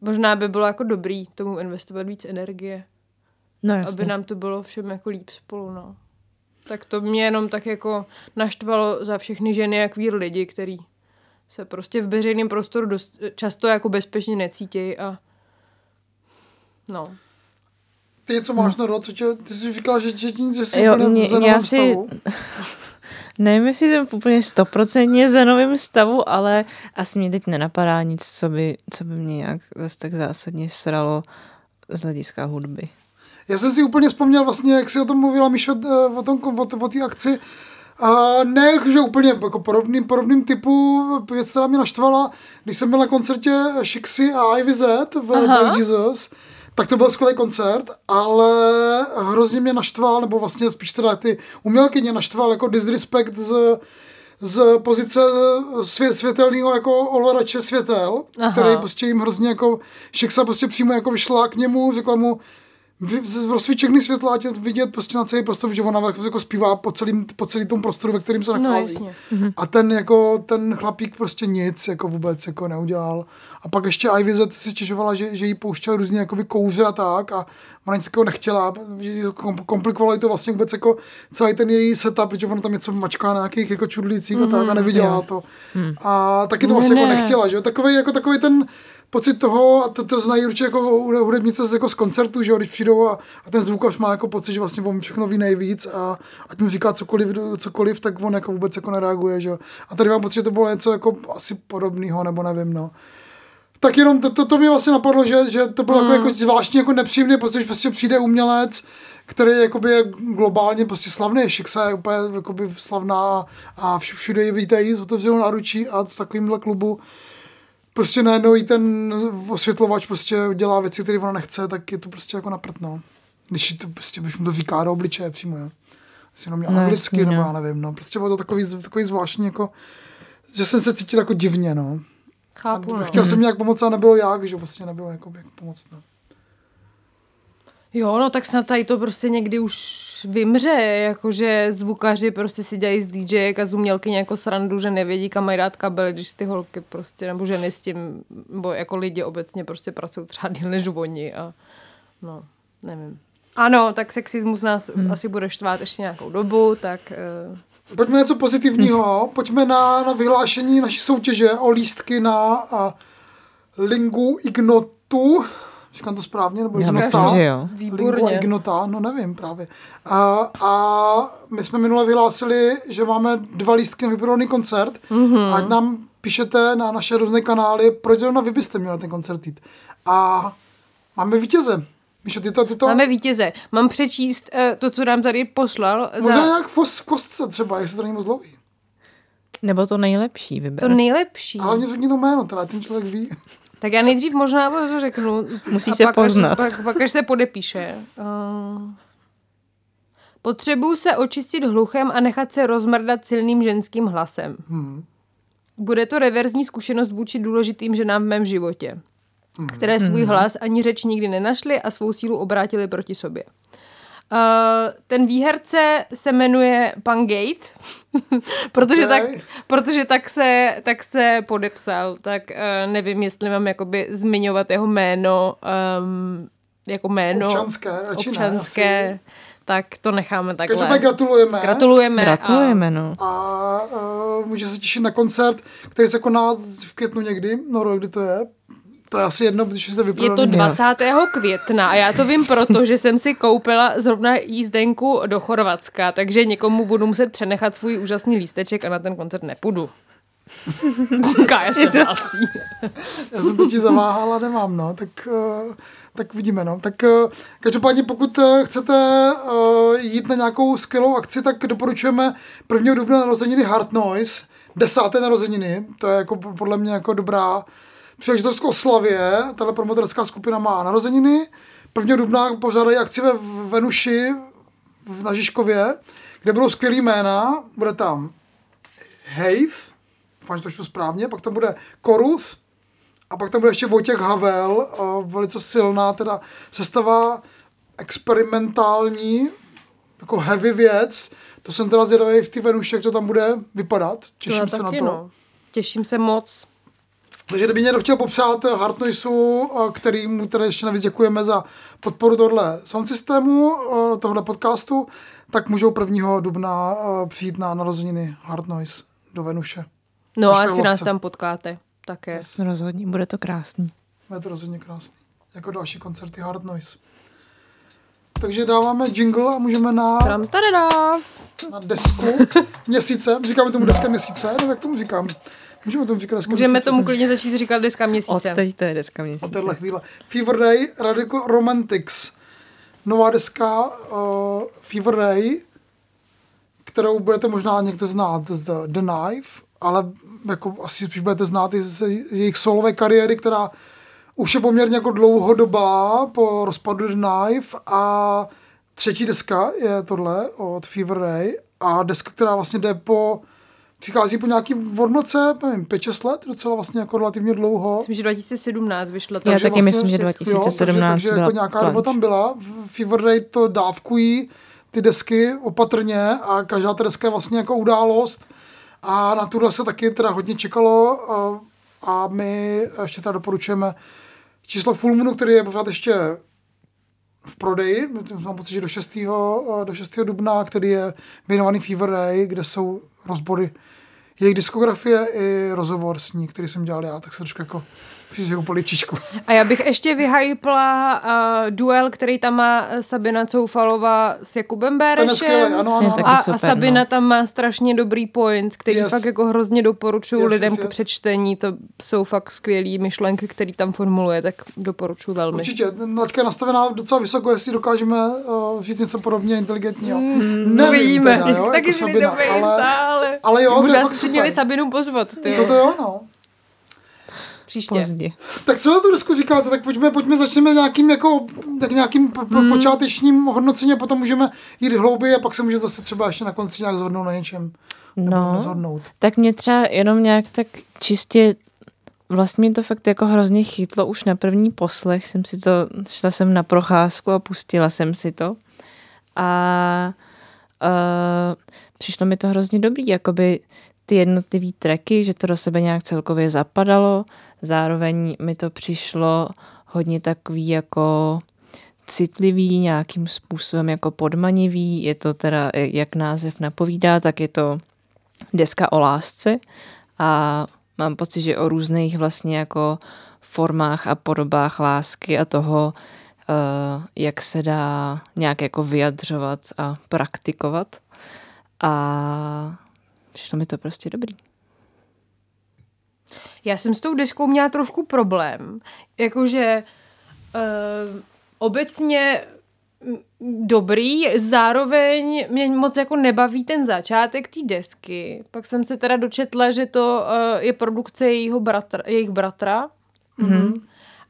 Možná by bylo jako dobrý tomu investovat víc energie, No Jasně. aby nám to bylo všem jako líp spolu, no. Tak to mě jenom tak jako naštvalo za všechny ženy a queer lidi, který se prostě v veřejném prostoru dost, často jako bezpečně necítějí a no. Ty něco máš na co tě, ty jsi říkala, že, že nic, že jsi Jo, úplně mě- v já si- stavu. Nevím, jestli jsem úplně stoprocentně zenovým stavu, ale asi mě teď nenapadá nic, co by, co by mě nějak zase tak zásadně sralo z hlediska hudby. Já jsem si úplně vzpomněl vlastně, jak si o tom mluvila Míšo, eh, o tom, o, o té akci, a ne, že úplně jako podobným, podobným typu věc, která mě naštvala, když jsem byl na koncertě Shixy a Ivy Z v Black Jesus, tak to byl skvělý koncert, ale hrozně mě naštval, nebo vlastně spíš teda ty umělkyně naštval jako disrespect z, z pozice svě, světelného jako ovladače světel, Aha. Který prostě jim hrozně jako, Šixa prostě přímo jako vyšla k němu, řekla mu, vy- rozsvíť všechny světla, ať je vidět prostě na celý prostor, že ona jako jako zpívá po celým, po celý tom prostoru, ve kterým se No nachází. jasně. A ten jako, ten chlapík prostě nic jako vůbec jako neudělal. A pak ještě Ivy Z si stěžovala, že, že jí pouštěl různě jakoby kouře a tak a ona nic takového nechtěla. že jí to kom- Komplikovalo jí to vlastně vůbec jako celý ten její setup, protože ona tam něco mačká na nějakých jako čudlících a tak a neviděla to. A taky to vlastně Ne, jako ne. nechtěla, že jo. Takový jako takový ten pocit toho, a to, to znají určitě jako hudebnice z, jako z koncertu, že jo, když přijdou a, a ten zvukař má jako pocit, že vlastně on všechno ví nejvíc a ať mu říká cokoliv, cokoliv, tak on jako vůbec jako nereaguje, že jo. A tady mám pocit, že to bylo něco jako asi podobného, nebo nevím, no. Tak jenom to, to, to mě vlastně napadlo, že, že to bylo mm. jako, jako zvláštně jako nepříjemné, protože prostě přijde umělec, který jakoby je globálně prostě slavný. Šixa je úplně jakoby slavná a vš- všude ji vítají s otevřenou náručí a v takovémhle klubu prostě najednou jí ten osvětlovač prostě dělá věci, které ona nechce, tak je to prostě jako naprt, no. Když to prostě, když mu to říká do obličeje přímo, jo. Jestli jenom měl No, anglicky, jasný, nebo no. já nevím, no. Prostě bylo to takový, takový zvláštní, jako, že jsem se cítil jako divně, no. Chápu, A no. chtěl jsem nějak pomoct a nebylo jak, že vlastně nebylo jako jak pomoct, no. Jo, no tak snad tady to prostě někdy už vymře, jakože zvukaři prostě si dělají z DJ a z umělkyně jako srandu, že nevědí, kam mají dát kabel, když ty holky prostě, nebo ženy s tím, nebo jako lidi obecně prostě pracují třeba díl než oni a no, nevím. Ano, tak sexismus nás hmm. asi bude štvát ještě nějakou dobu, tak uh, Pojďme něco pozitivního. Pojďme na, na vyhlášení naší soutěže o lístky na a, Lingu Ignotu. Říkám to správně? Nebo Já myslím, že jo. Výborně. Ignota, no nevím právě. A, a my jsme minule vyhlásili, že máme dva lístky na vyprodaný koncert. Mm-hmm. Ať nám píšete na naše různé kanály, proč zrovna vy byste měli na ten koncert jít. A máme vítěze. Míšo, ty to, ty to... Máme vítěze. Mám přečíst uh, to, co nám tady poslal. Možná Za nějak v, kos- v kostce třeba, jestli to není moc dlouhý. Nebo to nejlepší to vyber. nejlepší. Ale mě řekni to jméno, teda ten člověk ví. Tak já nejdřív možná to řeknu. Musí se pak poznat. Až, pak, pak až se podepíše. Uh, potřebuju se očistit hluchem a nechat se rozmrdat silným ženským hlasem. Hmm. Bude to reverzní zkušenost vůči důležitým ženám v mém životě, Hmm. které svůj hlas ani řeč nikdy nenašly a svou sílu obrátili proti sobě. Uh, ten výherce se jmenuje Pan Gate, protože, Okay. tak, protože tak, se, tak se podepsal, tak uh, nevím, jestli mám jakoby zmiňovat jeho jméno um, jako jméno Občanské, radši ne, občanské asi. tak to necháme takhle. Každopádně gratulujeme. Gratulujeme. Gratulujeme, no. A uh, může se těšit na koncert, který se koná v květnu někdy. No, kdy to je? To je asi jedno, protože se Je vyprodaný. to 20. května a já to vím proto, že jsem si koupila zrovna jízdenku do Chorvatska, takže někomu budu muset přenechat svůj úžasný lísteček a na ten koncert nepůjdu. Kája se hlásí. Já jsem to ti zaváhala, nemám, no, tak, uh, tak vidíme, no. Tak uh, každopádně pokud uh, chcete uh, jít na nějakou skvělou akci, tak doporučujeme 1. dubna narozeniny Hard Noise, desáté narozeniny, to je jako podle mě jako dobrá příležitost k oslavě, tahle promotorská skupina má narozeniny, 1. dubna pořádají akci ve Venuši v, na Žižkově, kde budou skvělý jména, bude tam Heath, doufám, že to čtu správně, pak tam bude Korus, a pak tam bude ještě Vojtěch Havel, uh, velice silná teda sestava experimentální, jako heavy věc. To jsem teda zvědavý v té Venuši, jak to tam bude vypadat. Těším No, se na to. No. Těším se moc. Takže kdyby někdo chtěl popřát Hard Noiseu, eh, který mu teda ještě navíc děkujeme za podporu tohle sound systému, eh, tohle podcastu, tak můžou 1. dubna eh, přijít na narozeniny Hard Noise do Venuše. No a asi nás tam potkáte. Také. Yes. Rozhodně, bude to krásný. Je to rozhodně krásný. Jako další koncerty Hard Noise. Takže dáváme jingle a můžeme na, Tam tadada. na desku měsíce. Říkáme tomu deska měsíce, nebo jak tomu říkám? Můžeme tomu říkat deska Můžeme měsíce. tomu klidně začít říkat deska měsíce. Od teď to je deska Od měsíce. téhle chvíle. Fever Ray, Radical Romantics. Nová deska uh, Fever Ray, kterou budete možná někdo znát z The, The Knife, ale jako asi spíš budete znát i z jejich solové kariéry, která už je poměrně jako dlouhodobá po rozpadu The Knife a třetí deska je tohle od Fever Ray a deska, která vlastně jde po přichází po nějaký odmlce, nevím, 5-6 let, docela vlastně jako relativně dlouho. Myslím, že 2017 vyšla ta. Já Takže taky myslím, že jo, 2017 takže, takže byla jako nějaká doba tam byla. V Fever Ray to dávkují ty desky opatrně a každá ta deska je vlastně jako událost. A na tuhle se taky teda hodně čekalo a, a my ještě teda doporučujeme číslo Full Moonu, který je pořád ještě v prodeji, mám pocit, že do 6. do 6. dubna, který je věnovaný Fever Ray, kde jsou rozbory jejich diskografie i rozhovor s ní, který jsem dělal já, tak se trošku jako přijdu poličičku. A já bych ještě vyhypla uh, duel, který tam má eh, Sabina Coufalová s Jakubem je skvělý, ano, ano, Je ano. A, super, a Sabina no. tam má strašně dobrý point, který Yes. fakt jako hrozně doporučuji Yes, lidem yes, k yes. přečtení. To jsou fakt skvělé myšlenky, které tam formuluje, tak doporučuji velmi. Určitě, laťka je nastavená docela vysoko, jestli dokážeme uh, říct něco podobně inteligentního. Mm, Nevím uvidíme. teda, jo, Taky jako Sabina, ale, ale... ale jo, to je Možná fakt si super. měli Sabinu pozvat, ty. To to jo, no. Příště. Pozdě. Tak co na tu desku říkáte, tak pojďme, pojďme začneme nějakým, jako, tak nějakým po, po, Hmm. počátečním hodnocením a potom můžeme jít hlouběji a pak se může zase třeba ještě na konci nějak zhodnout na něčem. Nebo No, nezhodnout. tak mě třeba jenom nějak tak čistě vlastně mě to fakt jako hrozně chytlo už na první poslech, jsem si to, šla jsem na procházku a pustila jsem si to a uh, přišlo mi to hrozně dobrý, jakoby ty jednotlivý tracky, že to do sebe nějak celkově zapadalo, zároveň mi to přišlo hodně takový jako citlivý, nějakým způsobem jako podmanivý, je to teda, jak název napovídá, tak je to deska o lásce a mám pocit, že o různých vlastně jako formách a podobách lásky a toho, uh, jak se dá nějak jako vyjadřovat a praktikovat. A přišlo mi to prostě dobrý. Já jsem s tou deskou měla trošku problém. Jakože uh, obecně dobrý, zároveň mě moc jako nebaví ten začátek té desky. Pak jsem se teda dočetla, že to uh, je produkce jejího bratra, jejich bratra. Mm-hmm.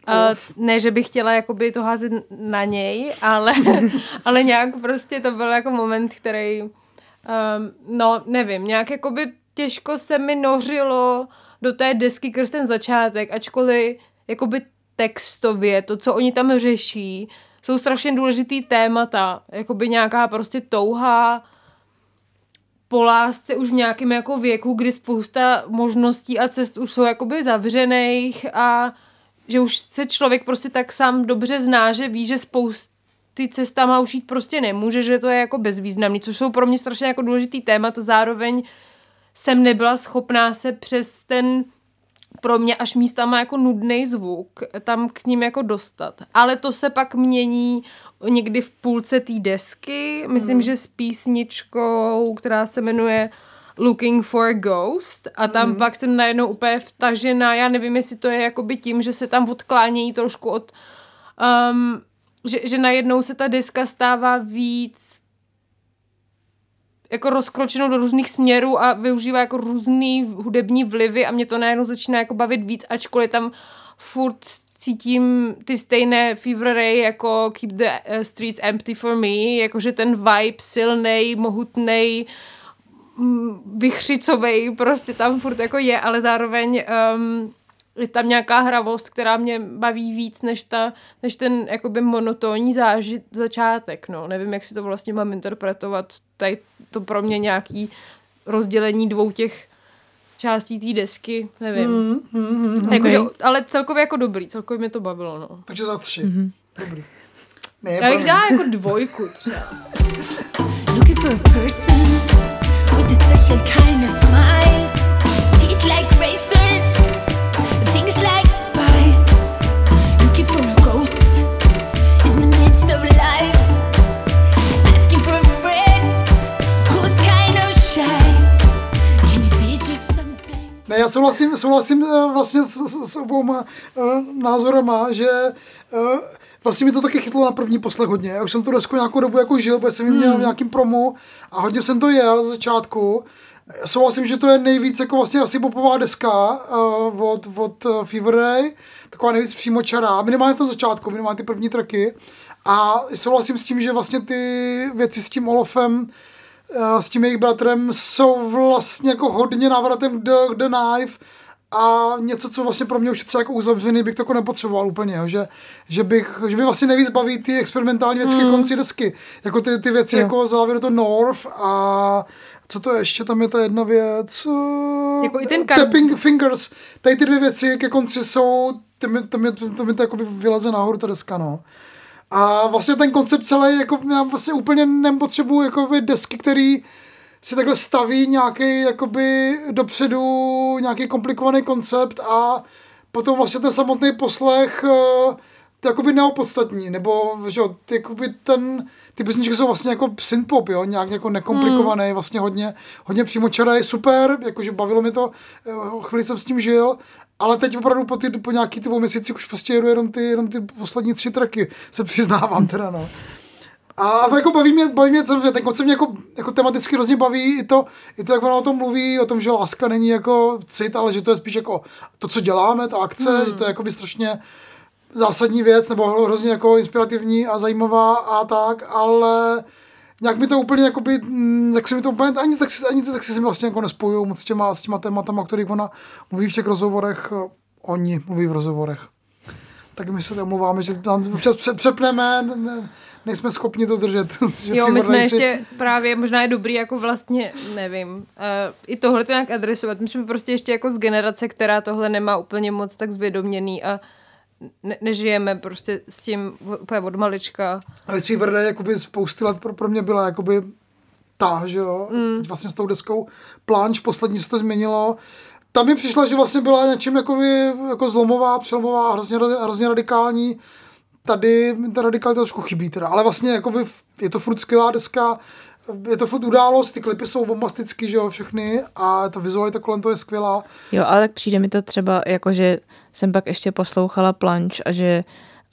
Uh, ne, že bych chtěla jakoby to házet na něj, ale, ale nějak prostě to byl jako moment, který, um, no nevím, nějak jakoby těžko se mi nořilo do té desky krz ten začátek, ačkoliv jakoby textově, to, co oni tam řeší, jsou strašně důležitý témata, jakoby nějaká prostě touha po lásce už v nějakém jako věku, kdy spousta možností a cest už jsou jakoby zavřených a že už se člověk prostě tak sám dobře zná, že ví, že spousty cestama už jít prostě nemůže, že to je jako bezvýznamný, což jsou pro mě strašně jako důležitý témat a zároveň jsem nebyla schopná se přes ten pro mě až místama jako nudný zvuk tam k ním jako dostat. Ale to se pak mění někdy v půlce té desky, myslím, že s písničkou, která se jmenuje Looking for a Ghost a tam mm. pak jsem najednou úplně vtažená, já nevím, jestli to je jakoby tím, že se tam odklánějí trošku od um, že, že najednou se ta deska stává víc jako rozkročenou do různých směrů a využívá jako různý hudební vlivy a mě to najednou začíná jako bavit víc, ačkoliv tam furt cítím ty stejné Fever Ray jako Keep the eh, Streets Empty for Me, jakože ten vibe silnej, mohutnej, mm, vychřicovej prostě tam furt jako je, ale zároveň um, je tam nějaká hravost, která mě baví víc než, ta, než ten jakoby monotónní zážit, začátek. No. Nevím, jak si to vlastně mám interpretovat. Tady to pro mě nějaký rozdělení dvou těch částí té desky, nevím. Mm, mm, mm, Jakože, ale celkově jako dobrý, celkově mě to bavilo, no. takže za tři. Mm-hmm. Dobrý. Ne, Já bych dala jako dvojku třeba. Looking for a person with a special kind of smile. Teeth like souhlasím, souhlasím eh, vlastně s, s, s obouma uh, názorama, že uh, vlastně mi to taky chytlo na první poslech hodně. Já už jsem tu desku nějakou dobu jako žil, protože jsem ji měl v nějakým promu a hodně jsem to jel z začátku. Souhlasím, že to je nejvíc jako vlastně asi popová deska uh, od, od uh, Fever Ray, taková nejvíc přímočará, minimálně v tom začátku, minimálně ty první traky. A souhlasím s tím, že vlastně ty věci s tím Olofem eh, s tím jejich bratrem jsou vlastně jako hodně návratem k The, The Knife a něco, co vlastně pro mě už je třeba jako uzavřený, bych to jako nepotřeboval úplně, jo, že, že, bych, že by vlastně nejvíc baví ty experimentální věci mm. ke konci desky, jako ty, ty věci Jo. jako závěr to North a co to je ještě, tam je ta jedna věc, eh, Jako i ten kar- Tapping Fingers, tady ty dvě věci ke konci jsou, to mi to, mi, to, mi to jakoby vyleze nahoru ta deska, no. A vlastně ten koncept celý, jako já vlastně úplně nepotřebuju jakoby desky, který si takhle staví nějaký jakoby dopředu nějaký komplikovaný koncept a potom vlastně ten samotný poslech eh, to jakoby neopodstatní, nebo že jo, jakoby ten, ty písničky jsou vlastně jako synthpop, jo, nějak jako nekomplikovaný, vlastně hodně, hodně přímočarý, super, jakože bavilo mi to, eh, chvíli jsem s tím žil, ale teď opravdu po, ty, po nějaký ty dvou měsících už prostě jedu jenom ty, jenom ty poslední tři traky, se přiznávám teda, no. A jako baví mě, baví mě samozřejmě, ten koncept mě jako, jako tematicky hrozně baví i to, i to, jak ona o tom mluví, o tom, že láska není jako cit, ale že to je spíš jako to, co děláme, ta akce, hmm. že to je jako by strašně zásadní věc, nebo hro- hrozně jako inspirativní a zajímavá a tak, ale nějak mi to úplně jakoby, mm, tak se mi to úplně, ani tak, ani ty texty se mi vlastně jako nespojujou moc s těma, s těma tématama, o kterých ona mluví v těch rozhovorech, eh, oni mluví v rozhovorech. Tak my se omlouváme, že tam občas pře- přepneme, ne, ne, nejsme schopni to držet. Jo, my jsme Ray si- ještě právě, možná je dobrý jako vlastně, nevím, uh, i tohle to nějak adresovat. My jsme prostě ještě jako z generace, která tohle nemá úplně moc tak zvědoměný a ne- nežijeme prostě s tím v- úplně od malička. A Fever Day jakoby spousty let pro, pro mě byla jakoby ta, že jo, mm. Teď vlastně s tou deskou Planč, poslední se to změnilo. Tam mi přišla, že vlastně byla něčím jakoby, jako zlomová, přelomová, hrozně, hrozně radikální. Tady mi ta radikalita trošku chybí teda, ale vlastně jakoby je to furt skvělá deska, je to furt událost, ty klipy jsou bombastický, že jo, všechny a ta vizualita kolem toho je skvělá. Jo, ale tak přijde mi to třeba, jako že jsem pak ještě poslouchala Planč a že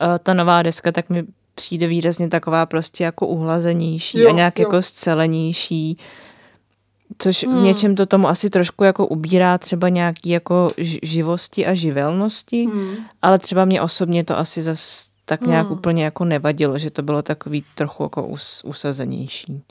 uh, ta nová deska tak mi přijde výrazně taková prostě jako uhlazenější Jo, a nějak jo. jako scelenější. Což Hmm. v něčem to tomu asi trošku jako ubírá třeba nějaký jako živosti a živelnosti, Hmm. ale třeba mě osobně to asi zas tak nějak Hmm. úplně jako nevadilo, že to bylo takový trochu jako us, usazenější.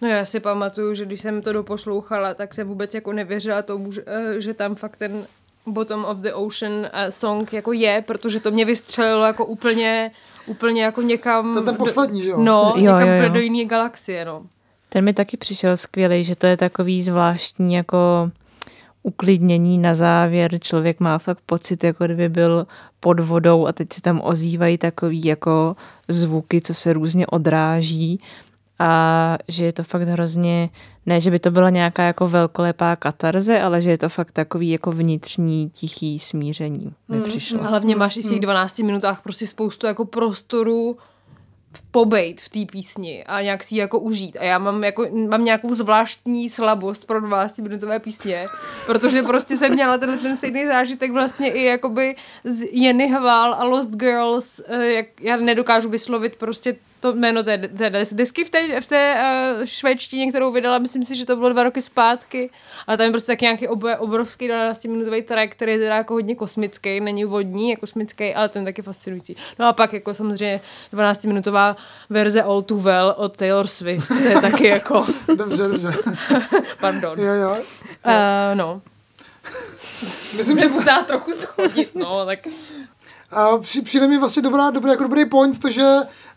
No já si pamatuju, že když jsem to doposlouchala, tak jsem vůbec jako nevěřila tomu, že, eh, tam fakt ten Bottom of the Ocean eh, song jako je, protože to mě vystřelilo jako úplně, úplně jako někam... To ten poslední, že jo? No, Jo, někam jo, jo. úplně do jiné galaxie, no. Ten mi taky přišel skvělý, že to je takový zvláštní jako uklidnění na závěr. Člověk má fakt pocit, jako kdyby byl pod vodou a teď se tam ozývají takový jako zvuky, co se různě odráží a že je to fakt hrozně, ne, že by to byla nějaká jako velkolepá katarze, ale že je to fakt takový jako vnitřní tichý smíření, mi přišlo. A hlavně máš i v těch 12 minutách prostě spoustu jako prostoru pobejt v té písni a nějak si ji jako užít. A já mám, jako, mám nějakou zvláštní slabost pro 12 minutové písně, protože prostě jsem měla tenhle ten stejný zážitek vlastně i jakoby z Jenny Hval a Lost Girls, eh, jak já nedokážu vyslovit prostě to jméno té, té des- desky v té, v té uh, švédštině, kterou vydala, myslím si, že to bylo dva roky zpátky, ale tam je prostě taky nějaký ob, obrovský 12-minutový track, který je teda jako hodně kosmický, není vodní, je kosmický, ale ten taky fascinující. No a pak jako samozřejmě 12-minutová verze All Too Well od Taylor Swift, to je taky jako, Dobře, dobře. pardon. Jo, jo. Uh, no. Myslím, že Musela trochu schodit, no, tak A při- přijde mi vlastně dobrá, dobrý, jako dobrý point, to, že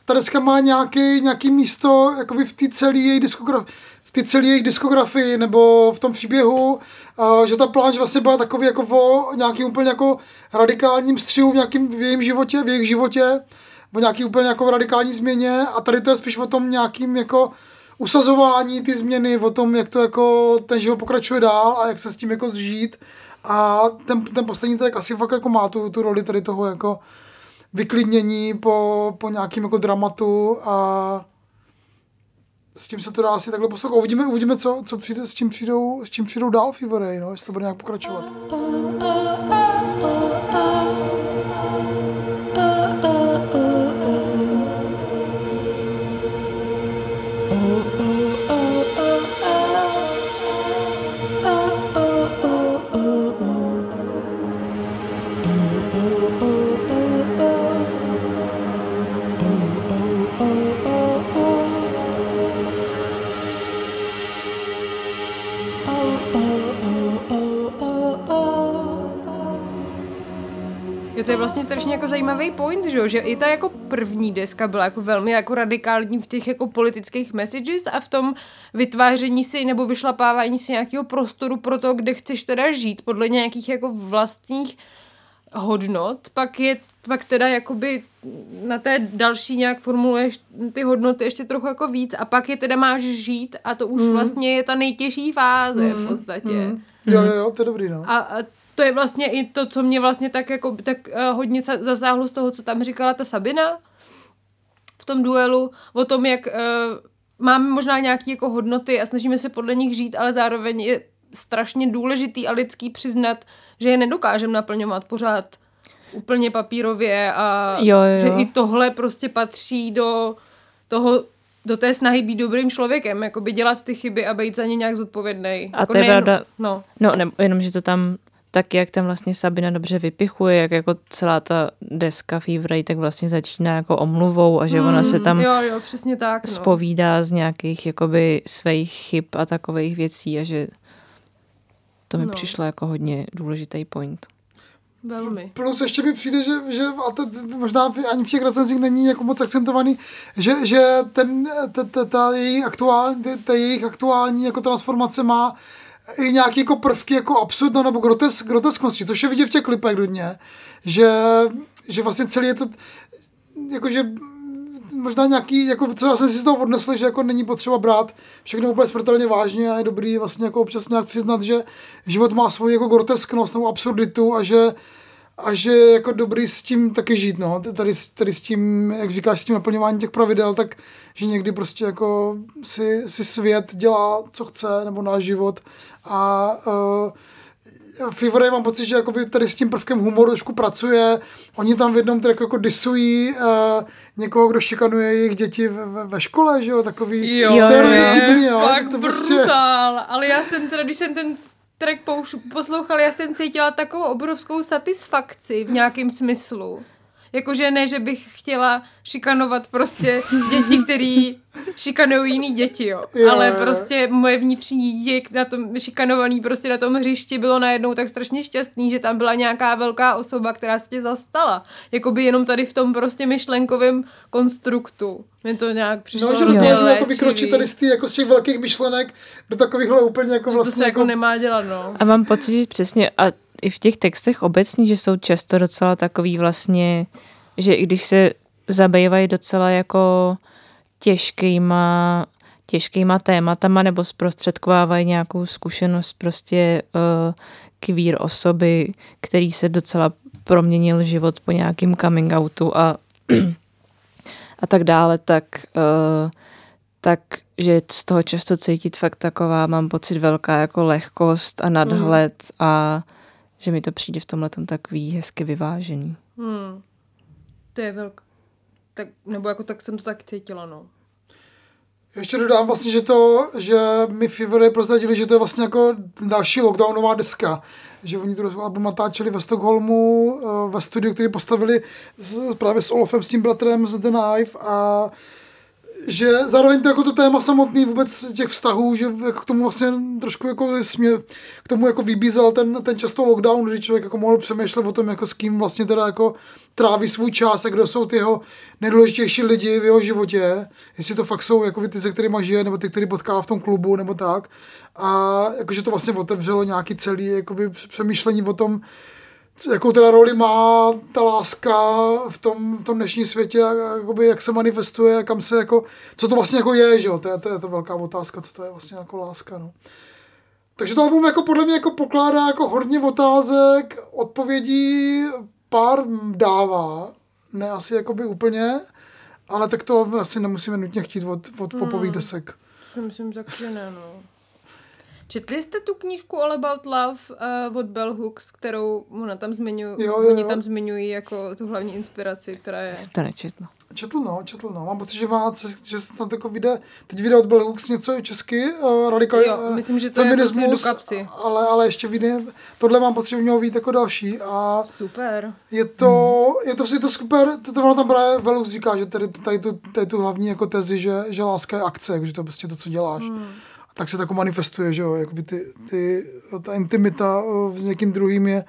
ta deska má nějaký, nějaký místo jakoby v té celé její diskografii, v té celé jejich diskografii nebo v tom příběhu, a že ta planč vlastně byla takový jako o nějakým úplně jako radikálním střihu v nějakým v jejím životě, v jejich životě, o nějaký úplně jako radikální změně a tady to je spíš o tom nějakým jako usazování ty změny, o tom, jak to jako ten život pokračuje dál a jak se s tím jako zžít. A ten, ten poslední track asi fakt jako má tu, tu roli tady toho jako vyklidnění po, po nějakým jako dramatu a s tím se to dá asi takhle poslouchat. Uvidíme, uvidíme co, co přijde, s čím přijdou, s čím přijdou dál Fever no, jestli to bude nějak pokračovat. Jo, to je vlastně strašně jako zajímavý point, že, jo? že i ta jako první deska byla jako velmi jako radikální v těch jako politických messages a v tom vytváření si nebo vyšlapávání si nějakého prostoru pro to, kde chceš teda žít podle nějakých jako vlastních hodnot, pak je pak teda jakoby na té další nějak formuluješ ty hodnoty ještě trochu jako víc a pak je teda máš žít a to už vlastně je ta nejtěžší fáze v podstatě. Mm. Jo, jo, jo, to je dobrý, no. A, a to je vlastně i to, co mě vlastně tak jako tak uh, hodně sa- zasáhlo z toho, co tam říkala ta Sabina v tom duelu, o tom, jak uh, máme možná nějaké jako hodnoty a snažíme se podle nich žít, ale zároveň je strašně důležitý a lidský přiznat, že je nedokážeme naplňovat pořád úplně papírově a Jo, jo, že i tohle prostě patří do toho do té snahy být dobrým člověkem, jako by dělat ty chyby a být za ně nějak zodpovědný. A jako to je nejen- pravda. No. No, ne, jenom, že to tam tak, jak tam vlastně Sabina dobře vypichuje, jak jako celá ta deska Fever tak vlastně začíná jako omluvou a že ona se tam Jo, jo, přesně tak. No. spovídá z nějakých jakoby svých chyb a takových věcí a že to mi No. přišlo jako hodně důležitý point. Velmi. Plus ještě mi přijde, že, že a to možná ani v těch recenzích není jako moc akcentovaný, že, že ten, ta, ta, ta, jejich aktuální, ta, ta jejich aktuální jako transformace má i nějaké jako prvky jako absurdno nebo grotes, grotesknosti, což je vidět v těch klipech hodně, že, že vlastně celý je to jakože možná nějaký, jako, co já jsem si z toho odnesl, že jako není potřeba brát všechno úplně smrtelně vážně a je dobrý vlastně jako občas nějak přiznat, že život má svoji jako grotesknost nebo absurditu a že a že je jako dobrý s tím taky žít, no. Tady, tady s tím, jak říkáš, s tím naplňováním těch pravidel, tak že někdy prostě jako si, si svět dělá, co chce, nebo náš život a uh, Fever mám pocit, že jakoby tady s tím prvkem humoru trošku pracuje. Oni tam v jednom tracku jako disují uh, někoho, kdo šikanuje jejich děti ve, ve, škole, že jo, takový. Jo, to je jo. fakt to prostě... brutál. Ale já jsem teda, když jsem ten track poslouchala, já jsem cítila takovou obrovskou satisfakci v nějakém smyslu. Jakože ne, že bych chtěla šikanovat prostě děti, který šikanují jiný děti, jo. Jo, Ale prostě moje vnitřní dítě na tom šikanovaný prostě na tom hřišti bylo najednou tak strašně šťastný, že tam byla nějaká velká osoba, která se tě zastala. Jakoby jenom tady v tom prostě myšlenkovém konstruktu. Mně to nějak přišlo No, že hrozně rozhodně jako léčivý. vykročit tady z, tý, jako z těch velkých myšlenek do takovýchhle úplně jako Že to vlastně se jako nemá dělat, no. A mám pocit, že přesně, a i v těch textech obecně, že jsou často docela takový vlastně, že i když se zabývají docela jako těžkýma, těžkýma tématama nebo zprostředkovávají nějakou zkušenost prostě uh, queer osoby, který se docela proměnil život po nějakým coming outu a, a tak dále, tak, uh, tak že z toho často cítit fakt taková, mám pocit, velká jako lehkost a nadhled mm. a že mi to přijde v tomhle takový hezky vyvážený. Hmm. To je velk... Tak, nebo jako tak jsem to tak cítila, no. Ještě dodám vlastně, že to, že my Fever prozradili, že to je vlastně jako další lockdownová deska. Že oni to album natáčeli ve Stockholmu, eh, ve studiu, který postavili s, právě s Olofem, s tím bratrem z The Knife a že zároveň to jako to téma samotný vůbec těch vztahů, že jako k tomu vlastně trošku jako smě, k tomu jako vybízel ten, ten často lockdown, kdy člověk jako mohl přemýšlet o tom, jako s kým vlastně teda jako tráví svůj čas a kdo jsou ty jeho nejdůležitější lidi v jeho životě, jestli to fakt jsou jako ty, se kterými žije, nebo ty, který potkává v tom klubu, nebo tak. A jakože to vlastně otevřelo nějaký celý jakoby přemýšlení o tom, jakou teda roli má ta láska v tom, v tom dnešním světě, a jakoby, jak se manifestuje, kam se jako, co to vlastně jako je, že jo, to je, to je to velká otázka, co to je vlastně jako láska, no. Takže to album jako podle mě jako pokládá jako hodně otázek, odpovědí pár dává, ne asi jakoby úplně, ale tak to asi nemusíme nutně chtít od, od popových desek. To si myslím že ne, no. Četli jste tu knížku All About Love uh, od Bell Hooks, kterou ona tam zmiňují, Jo, jo, oni jo. tam zmiňují jako tu hlavní inspiraci, která je... Jsem to nečetla. Četl, no, četl, no. Mám pocit, že má, že se tam jako vyjde, teď vyjde od Bell Hooks něco česky, uh, radikální Jo, myslím, že to je prostě do kapsy. ale, ale ještě vyjde, tohle mám pocit, že by mělo být jako další a Super. je to, je to, je to super, to, to ono tam právě Bell Hooks říká, že tady, tady, tu, tady tu hlavní jako tezi, že, že láska je akce, že to je prostě to, co děláš. Hmm. A tak se to manifestuje, že jo, jakoby ty, ty, ta intimita s někým druhým je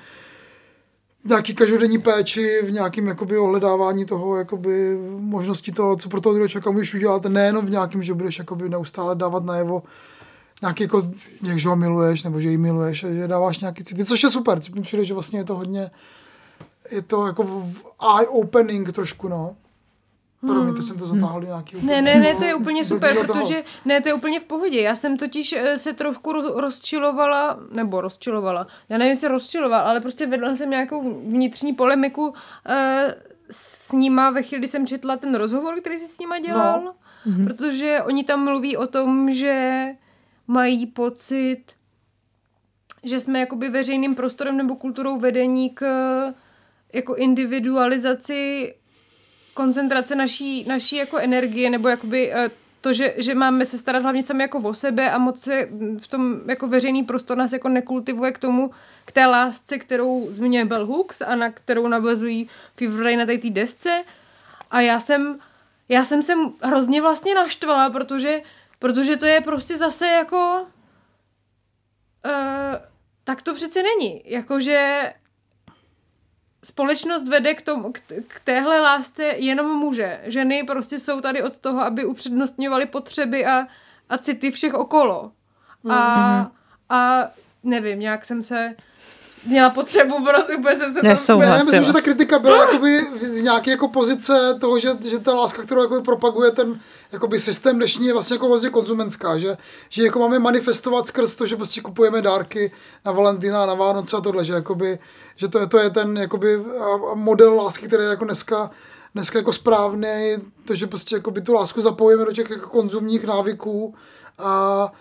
v nějaký každodenní péči, v nějakém jakoby ohledávání toho, jakoby možnosti toho, co pro toho druhého člověka můžeš udělat, nejenom v nějakém, že budeš jakoby neustále dávat najevo nějaký jako, jak že ho miluješ, nebo že ji miluješ, a že dáváš nějaký city, což je super, přijde, že vlastně je to hodně, je to jako eye-opening trošku, no. Promiňte, jsem to zatáhl do nějaký Ne, ne, ne, to je úplně super, toho. protože ne, to je úplně v pohodě. Já jsem totiž eh, se trošku ro- rozčilovala, nebo rozčilovala, já nevím, jestli rozčilovala, ale prostě vedla jsem nějakou vnitřní polemiku uh, s nima ve chvíli, kdy jsem četla ten rozhovor, který jsi s nima dělal, no. mm-hmm. protože oni tam mluví o tom, že mají pocit, že jsme jakoby veřejným prostorem nebo kulturou vedení k jako individualizaci koncentrace naší, naší jako energie, nebo jakoby eh, to, že, že máme se starat hlavně sami jako o sebe a moc se v tom jako veřejný prostor nás jako nekultivuje k tomu, k té lásce, kterou zmiňuje Bell Hooks a na kterou navazují Fever na té desce. A já jsem, já jsem se hrozně vlastně naštvala, protože, protože to je prostě zase jako uh, tak to přece není. Jakože společnost vede k, tomu, k, k téhle lásce jenom muže. Ženy prostě jsou tady od toho, aby upřednostňovaly potřeby a, a city všech okolo. A, a nevím, nějak jsem se měla potřebu, protože jsem se tam... Nesouhlasím. Já myslím, že ta kritika byla jakoby z nějaké jako pozice toho, že, že ta láska, kterou jakoby propaguje ten jakoby systém dnešní, je vlastně jako vlastně konzumentská, že, že jako máme manifestovat skrz to, že prostě kupujeme dárky na Valentína, na Vánoce a tohle, že, jakoby, že to, je, to je ten jakoby model lásky, který je jako dneska dneska jako správný, to, že prostě jakoby tu lásku zapojíme do těch jako konzumních návyků a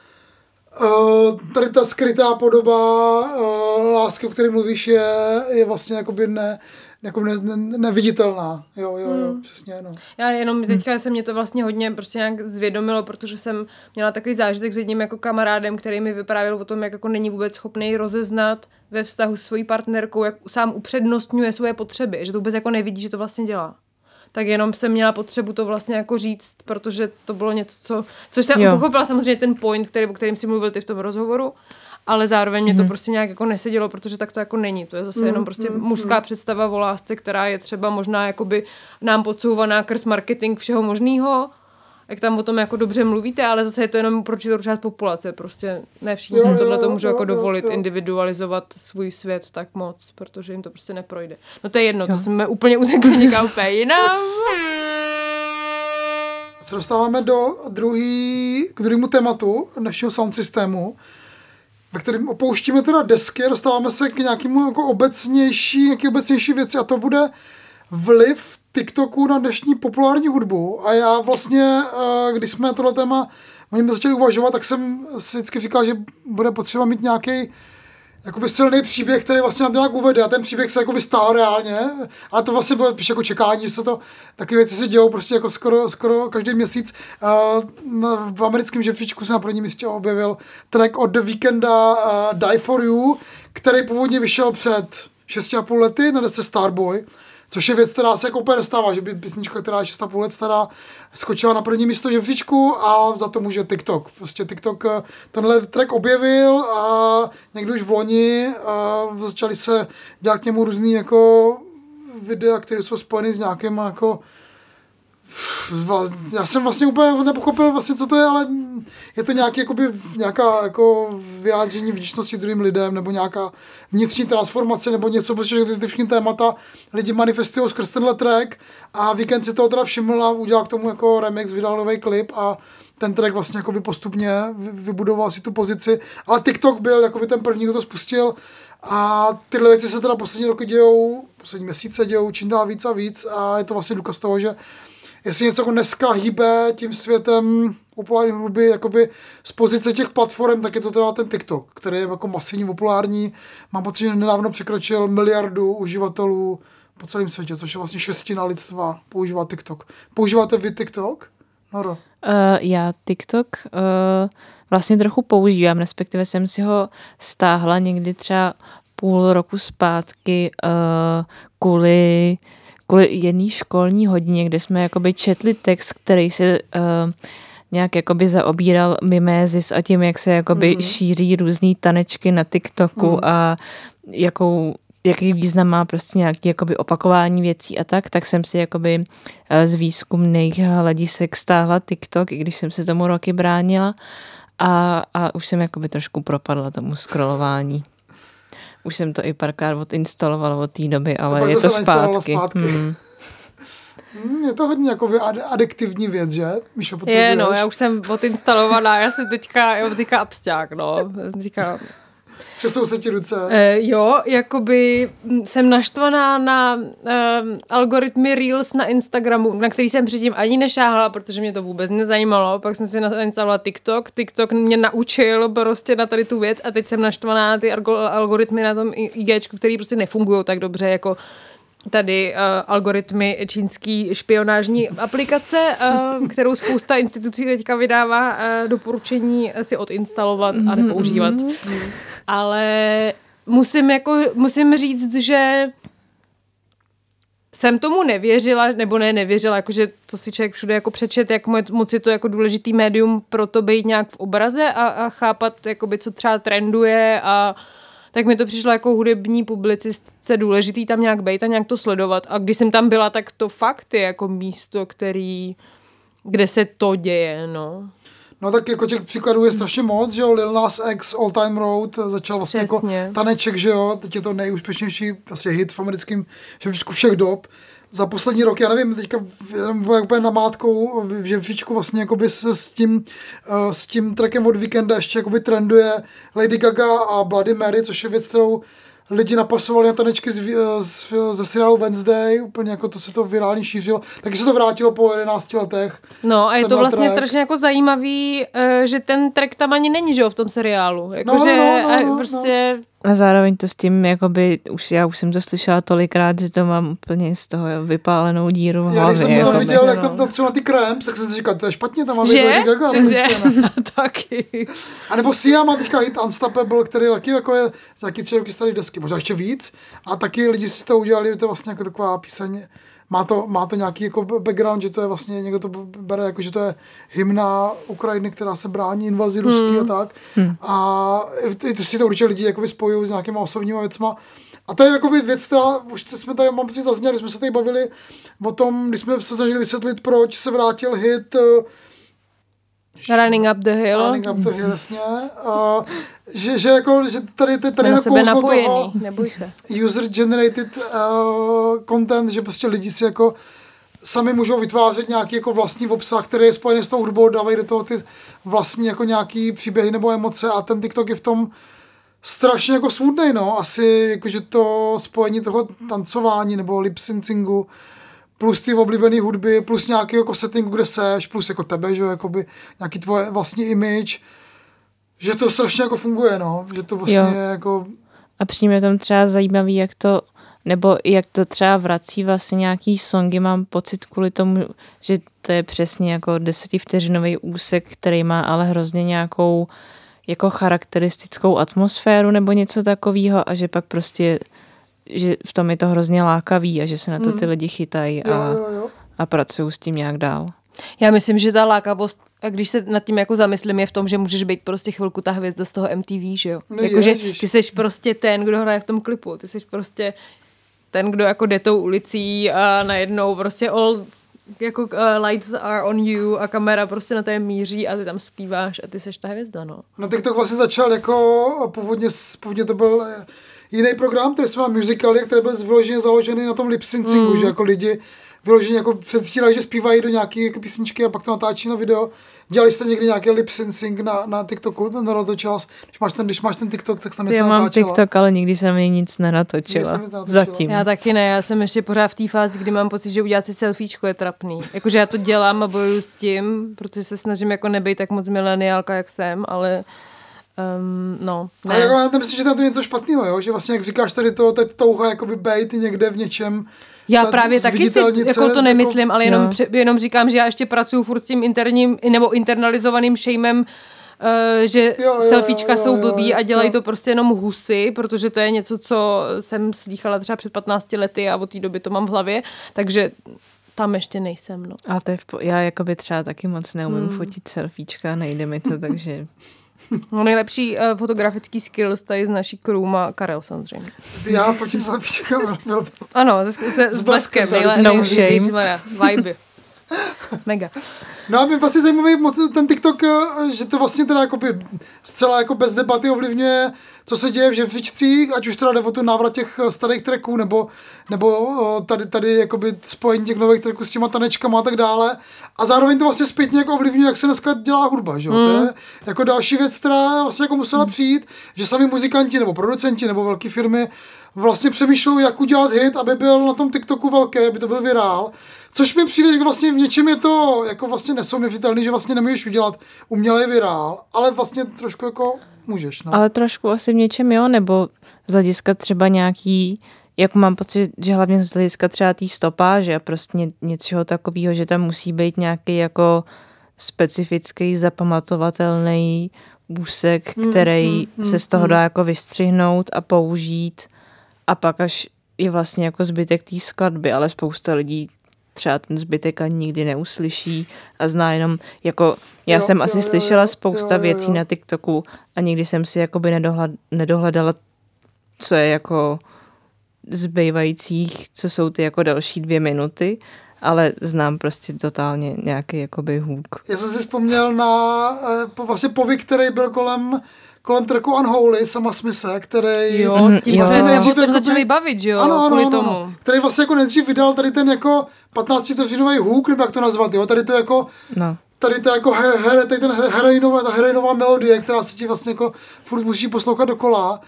tady ta skrytá podoba uh, lásky, o které mluvíš, je, je vlastně jakoby ne, jako ne, ne, neviditelná. Jo, jo, jo, Hmm. přesně, no. Já jenom teďka se mě to vlastně hodně prostě nějak zvědomilo, protože jsem měla takový zážitek s jedním jako kamarádem, který mi vyprávěl o tom, jak jako není vůbec schopný rozeznat ve vztahu s svojí partnerkou, jak sám upřednostňuje svoje potřeby, že to vůbec jako nevidí, že to vlastně dělá. Tak jenom jsem měla potřebu to vlastně jako říct, protože to bylo něco, co, což jsem Jo. pochopila samozřejmě ten point, který, o kterým si mluvil ty v tom rozhovoru, ale zároveň mě to prostě nějak jako nesedělo, protože tak to jako není. To je zase jenom prostě mužská představa o lásce, která je třeba možná jakoby nám podsouvaná krz marketing všeho možného, jak tam o tom jako dobře mluvíte, ale zase je to jenom pro určitou část populace. Prostě ne všichni Jo, si jo, tohle to jo, můžou jo, jako jo, dovolit jo. individualizovat svůj svět tak moc, protože jim to prostě neprojde. No to je jedno, to jsme úplně utekli někam úplně jinam. se dostáváme do druhý, k druhému tématu dnešního sound systému, ve kterém opouštíme teda desky a dostáváme se k nějakému jako obecnější, nějaký obecnější věci a to bude vliv TikToku na dnešní populární hudbu. A já vlastně, eh, když jsme tohle téma o něm začali uvažovat, tak jsem si vždycky říkal, že bude potřeba mít nějaký jakoby silný příběh, který vlastně to nějak uvede a ten příběh se jakoby stál reálně, ale to vlastně bylo spíš jako čekání, že se to, takové věci se dějou prostě jako skoro, skoro každý měsíc. Na, v americkém žebříčku se na prvním místě objevil track od The Weekenda uh, Die For You, který původně vyšel před 6,5 lety na desce Starboy, Což je věc, která se jako úplně nestává, že by písnička, která je 6,5 let stará, skočila na první místo žebříčku a za to může TikTok. Prostě TikTok eh, tenhle track objevil a někdo už v loni začali se dělat k němu různý jako videa, které jsou spojeny s nějakým jako já jsem vlastně úplně nepochopil vlastně, co to je, ale je to nějaký, jakoby, nějaká jako vyjádření vděčnosti druhým lidem, nebo nějaká vnitřní transformace, nebo něco, prostě, že ty, ty všechny témata lidi manifestují skrz tenhle track a Weekend si toho teda všiml a udělal k tomu jako remix, vydal nový klip a ten track vlastně jakoby postupně vy- vybudoval si tu pozici, ale TikTok byl jakoby ten první, kdo to spustil a tyhle věci se teda poslední roky dějou, poslední měsíce dějou čím dál víc a víc a je to vlastně důkaz toho, že jestli něco jako dneska hýbe tím světem populární hudby jakoby z pozice těch platform, tak je to teda ten TikTok, který je jako masivně populární. Mám pocit, že nedávno překročil miliardu uživatelů po celém světě, což je vlastně šestina lidstva používá TikTok. Používáte vy TikTok? Noro. Uh, já TikTok uh, vlastně trochu používám, respektive jsem si ho stáhla někdy třeba půl roku zpátky uh, kvůli, kvůli jedné školní hodině, kde jsme jakoby četli text, který se uh, nějak jakoby zaobíral mimézis a tím, jak se jakoby mm. šíří různý tanečky na TikToku mm. a jakou jaký význam má prostě nějaký jakoby opakování věcí a tak, tak jsem si jakoby eh, z výzkumných hledisek stáhla TikTok, i když jsem se tomu roky bránila a, a už jsem jakoby trošku propadla tomu scrollování. Už jsem to i párkrát odinstalovala od té doby, ale pak je to zpátky. zpátky. Hmm. Hmm, je to hodně jakoby ad- adiktivní věc, že? Míšo? Je, no, já už jsem odinstalovaná, já jsem teďka, já teďka absťák, no. Říkám, Třesou se ti ruce. E, jo, jakoby jsem naštvaná na e, algoritmy Reels na Instagramu, na který jsem předtím ani nešáhla, protože mě to vůbec nezajímalo. Pak jsem si nainstalovala TikTok. TikTok mě naučil prostě na tady tu věc a teď jsem naštvaná na ty algo- algoritmy na tom IGčku, který prostě nefungují tak dobře jako tady uh, algoritmy čínský špionážní aplikace, uh, kterou spousta institucí teďka vydává uh, doporučení si odinstalovat a nepoužívat. Ale musím, jako, musím říct, že jsem tomu nevěřila, nebo ne nevěřila, jakože to si člověk všude jako přečet, jak mo- moc je to jako důležitý médium pro to být nějak v obraze a, a chápat, jakoby, co třeba trenduje a tak mi to přišlo jako hudební publicistce důležitý tam nějak být a nějak to sledovat. A když jsem tam byla, tak to fakt je jako místo, který, kde se to děje, no. No tak jako těch příkladů je strašně moc, že jo, Lil Nas X, All Time Road, začal vlastně Přesně. jako taneček, že jo, teď je to nejúspěšnější vlastně hit v americkém žebříčku všech dob. Za poslední rok, já nevím, teďka úplně namátkou v žebříčku vlastně jakoby se s tím, uh, s tím trackem od Weekenda ještě jakoby trenduje Lady Gaga a Bloody Mary, což je věc, kterou lidi napasovali na tanečky z, z, ze seriálu Wednesday, úplně jako to se to virálně šířilo. Taky se to vrátilo po 11 letech. No a je to vlastně track. strašně jako zajímavý, eh, že ten track tam ani není, že jo, v tom seriálu. Jako, No, že no, no, a no, prostě, A zároveň to s tím, jakoby, už, já už jsem to slyšela tolikrát, že to mám úplně z toho vypálenou díru v Já hlavě. když jsem jako by. viděl, jak no. tam tancují na ty kremps, tak jsem si říkal, to je špatně, tam má být že? Lady Gaga. Prostě, ne. Taky. A nebo Sia má teďka hit Unstoppable, který taky jako je za taky tři roky starý desky, možná ještě víc. A taky lidi si to udělali, to je vlastně jako taková píseň, má to, má to nějaký jako background, že to je vlastně, někdo to bere jako, že to je hymna Ukrajiny, která se brání invazi ruský a tak. A ty, ty si to určitě lidi jakoby spojují s nějakýma osobníma věcma. A to je jakoby věc, která už to jsme tady, mám pocit, zazněli, jsme se tady bavili o tom, když jsme se snažili vysvětlit, proč se vrátil hit eh, Running up the hill. Running up the hill, jasně. A, že, že, jako, že tady, tady, tady to kouzlo napojený, toho neboj se. user-generated uh, content, že prostě lidi si jako sami můžou vytvářet nějaký jako vlastní obsah, který je spojený s tou hudbou, dávají do toho ty vlastní jako nějaký příběhy nebo emoce a ten TikTok je v tom strašně jako svůdnej, no. Asi jakože to spojení toho tancování nebo lip syncingu plus ty oblíbené hudby, plus nějaký jako setting, kde seš, plus jako tebe, že jo, jakoby nějaký tvoje vlastní image, že to strašně jako funguje, no. Že to vlastně Jo. je jako A přijme tam třeba zajímavý, jak to, nebo jak to třeba vrací vlastně nějaký songy, mám pocit kvůli tomu, že to je přesně jako desetivteřinový úsek, který má ale hrozně nějakou jako charakteristickou atmosféru nebo něco takového a že pak prostě že v tom je to hrozně lákavý a že se na to ty lidi chytají a, jo, jo. a pracují s tím nějak dál. Já myslím, že ta lákavost, a když se nad tím jako zamyslím, je v tom, že můžeš být prostě chvilku ta hvězda z toho MTV, že jo? No Jakože ty jsi prostě ten, kdo hraje v tom klipu, ty jsi prostě ten, kdo jako jde tou ulicí a najednou prostě all jako uh, lights are on you a kamera prostě na té míří a ty tam zpíváš a ty seš ta hvězda, no. No TikTok vlastně začal jako, původně, původně to byl eh, jiný program, který se má Musical.ly, který byl vyloženě založený na tom lip syncingu, mm. že jako lidi vyloženě jako předstírali, že zpívají do nějaké jako písničky a pak to natáčí na video. Dělali jste někdy nějaký lip syncing na, na TikToku, ten natáčel, když máš ten, když máš ten TikTok, tak jsem něco Já mám natáčela. TikTok, ale nikdy jsem mi nic nenatočila. nic nenatočila. Zatím. Já taky ne, já jsem ještě pořád v té fázi, kdy mám pocit, že udělat si selfiečko je trapný. Jakože já to dělám a bojuju s tím, protože se snažím jako nebejt tak moc mileniálka, jak jsem, ale um, no, Ale jako ne. já nemyslím, že tam to je něco špatného, jo? že vlastně, jak říkáš tady to, teď touha jakoby bejt někde v něčem, Já ta právě taky si jako to jako- nemyslím, ale jenom, No. pře- jenom říkám, že já ještě pracuji furt s tím interním nebo internalizovaným shameem, uh, že Jo, jo, selfiečka jo, jo, jsou jo, blbý a dělají jo. to prostě jenom husy, protože to je něco, co jsem slýchala třeba před 15 lety a od té doby to mám v hlavě, takže tam ještě nejsem, no. A to je v po- já jakoby třeba taky moc neumím hmm. fotit selfiečka, nejde mi to, takže No nejlepší uh, fotografický skills tady z naší crew má Karel samozřejmě. já fotím byl, byl, Ano, se, se, s bleskem. bleskem, nejle- no nejlepší, shame. Vibe. Mega. No a mě vlastně zajímavý moc ten TikTok, eh, že to vlastně teda jakoby zcela jako bez debaty ovlivňuje, co se děje v žebříčcích, ať už teda jde o tu návrat těch eh, starých tracků, nebo, nebo eh, tady, tady jakoby spojení těch nových tracků s těma tanečkama a tak dále. A zároveň to vlastně zpětně jako ovlivňuje, jak se dneska dělá hudba, že jo? To je jako další věc, která vlastně jako musela přijít, že sami muzikanti nebo producenti nebo velké firmy vlastně přemýšleli, jak udělat hit, aby byl na tom TikToku velký, aby to byl virál. Což mi přijde, že vlastně v něčem je to jako vlastně nesouměřitelný, že vlastně nemůžeš udělat umělej virál, ale vlastně trošku jako můžeš, no. Ale trošku asi v něčem jo, nebo z hlediska třeba nějaký, jak mám pocit, že hlavně z hlediska třeba té stopáže a prostě ně, něčeho takového, že tam musí být nějaký jako specifický, zapamatovatelný úsek, který se z toho dá jako vystřihnout a použít a pak až je vlastně jako zbytek té skladby, ale spousta lidí třeba ten zbytek ani nikdy neuslyší a zná jenom, jako já Jo, jsem jo, asi jo, slyšela jo, spousta jo, jo, věcí jo. na TikToku a nikdy jsem si jakoby nedohled, nedohledala, co je jako zbývajících, co jsou ty jako další dvě minuty, ale znám prostě totálně nějaký jakoby hook. Já jsem si vzpomněl na eh, vlastně povyk, který byl kolem kolem tracku Unholy, sama Smise, který... Jo, Mhm, tím jo. se Nejdřív o tom jakoby- začali bavit, že jo, ano, ano, kvůli ano, tomu. ano, který vlastně jako nejdřív vydal tady ten jako 15 vteřinový hook, nebo jak to nazvat, jo, tady to jako No. tady to jako he, he, tady ten he- heroinová, ta heroinová melodie, která se ti vlastně jako furt musí poslouchat dokola.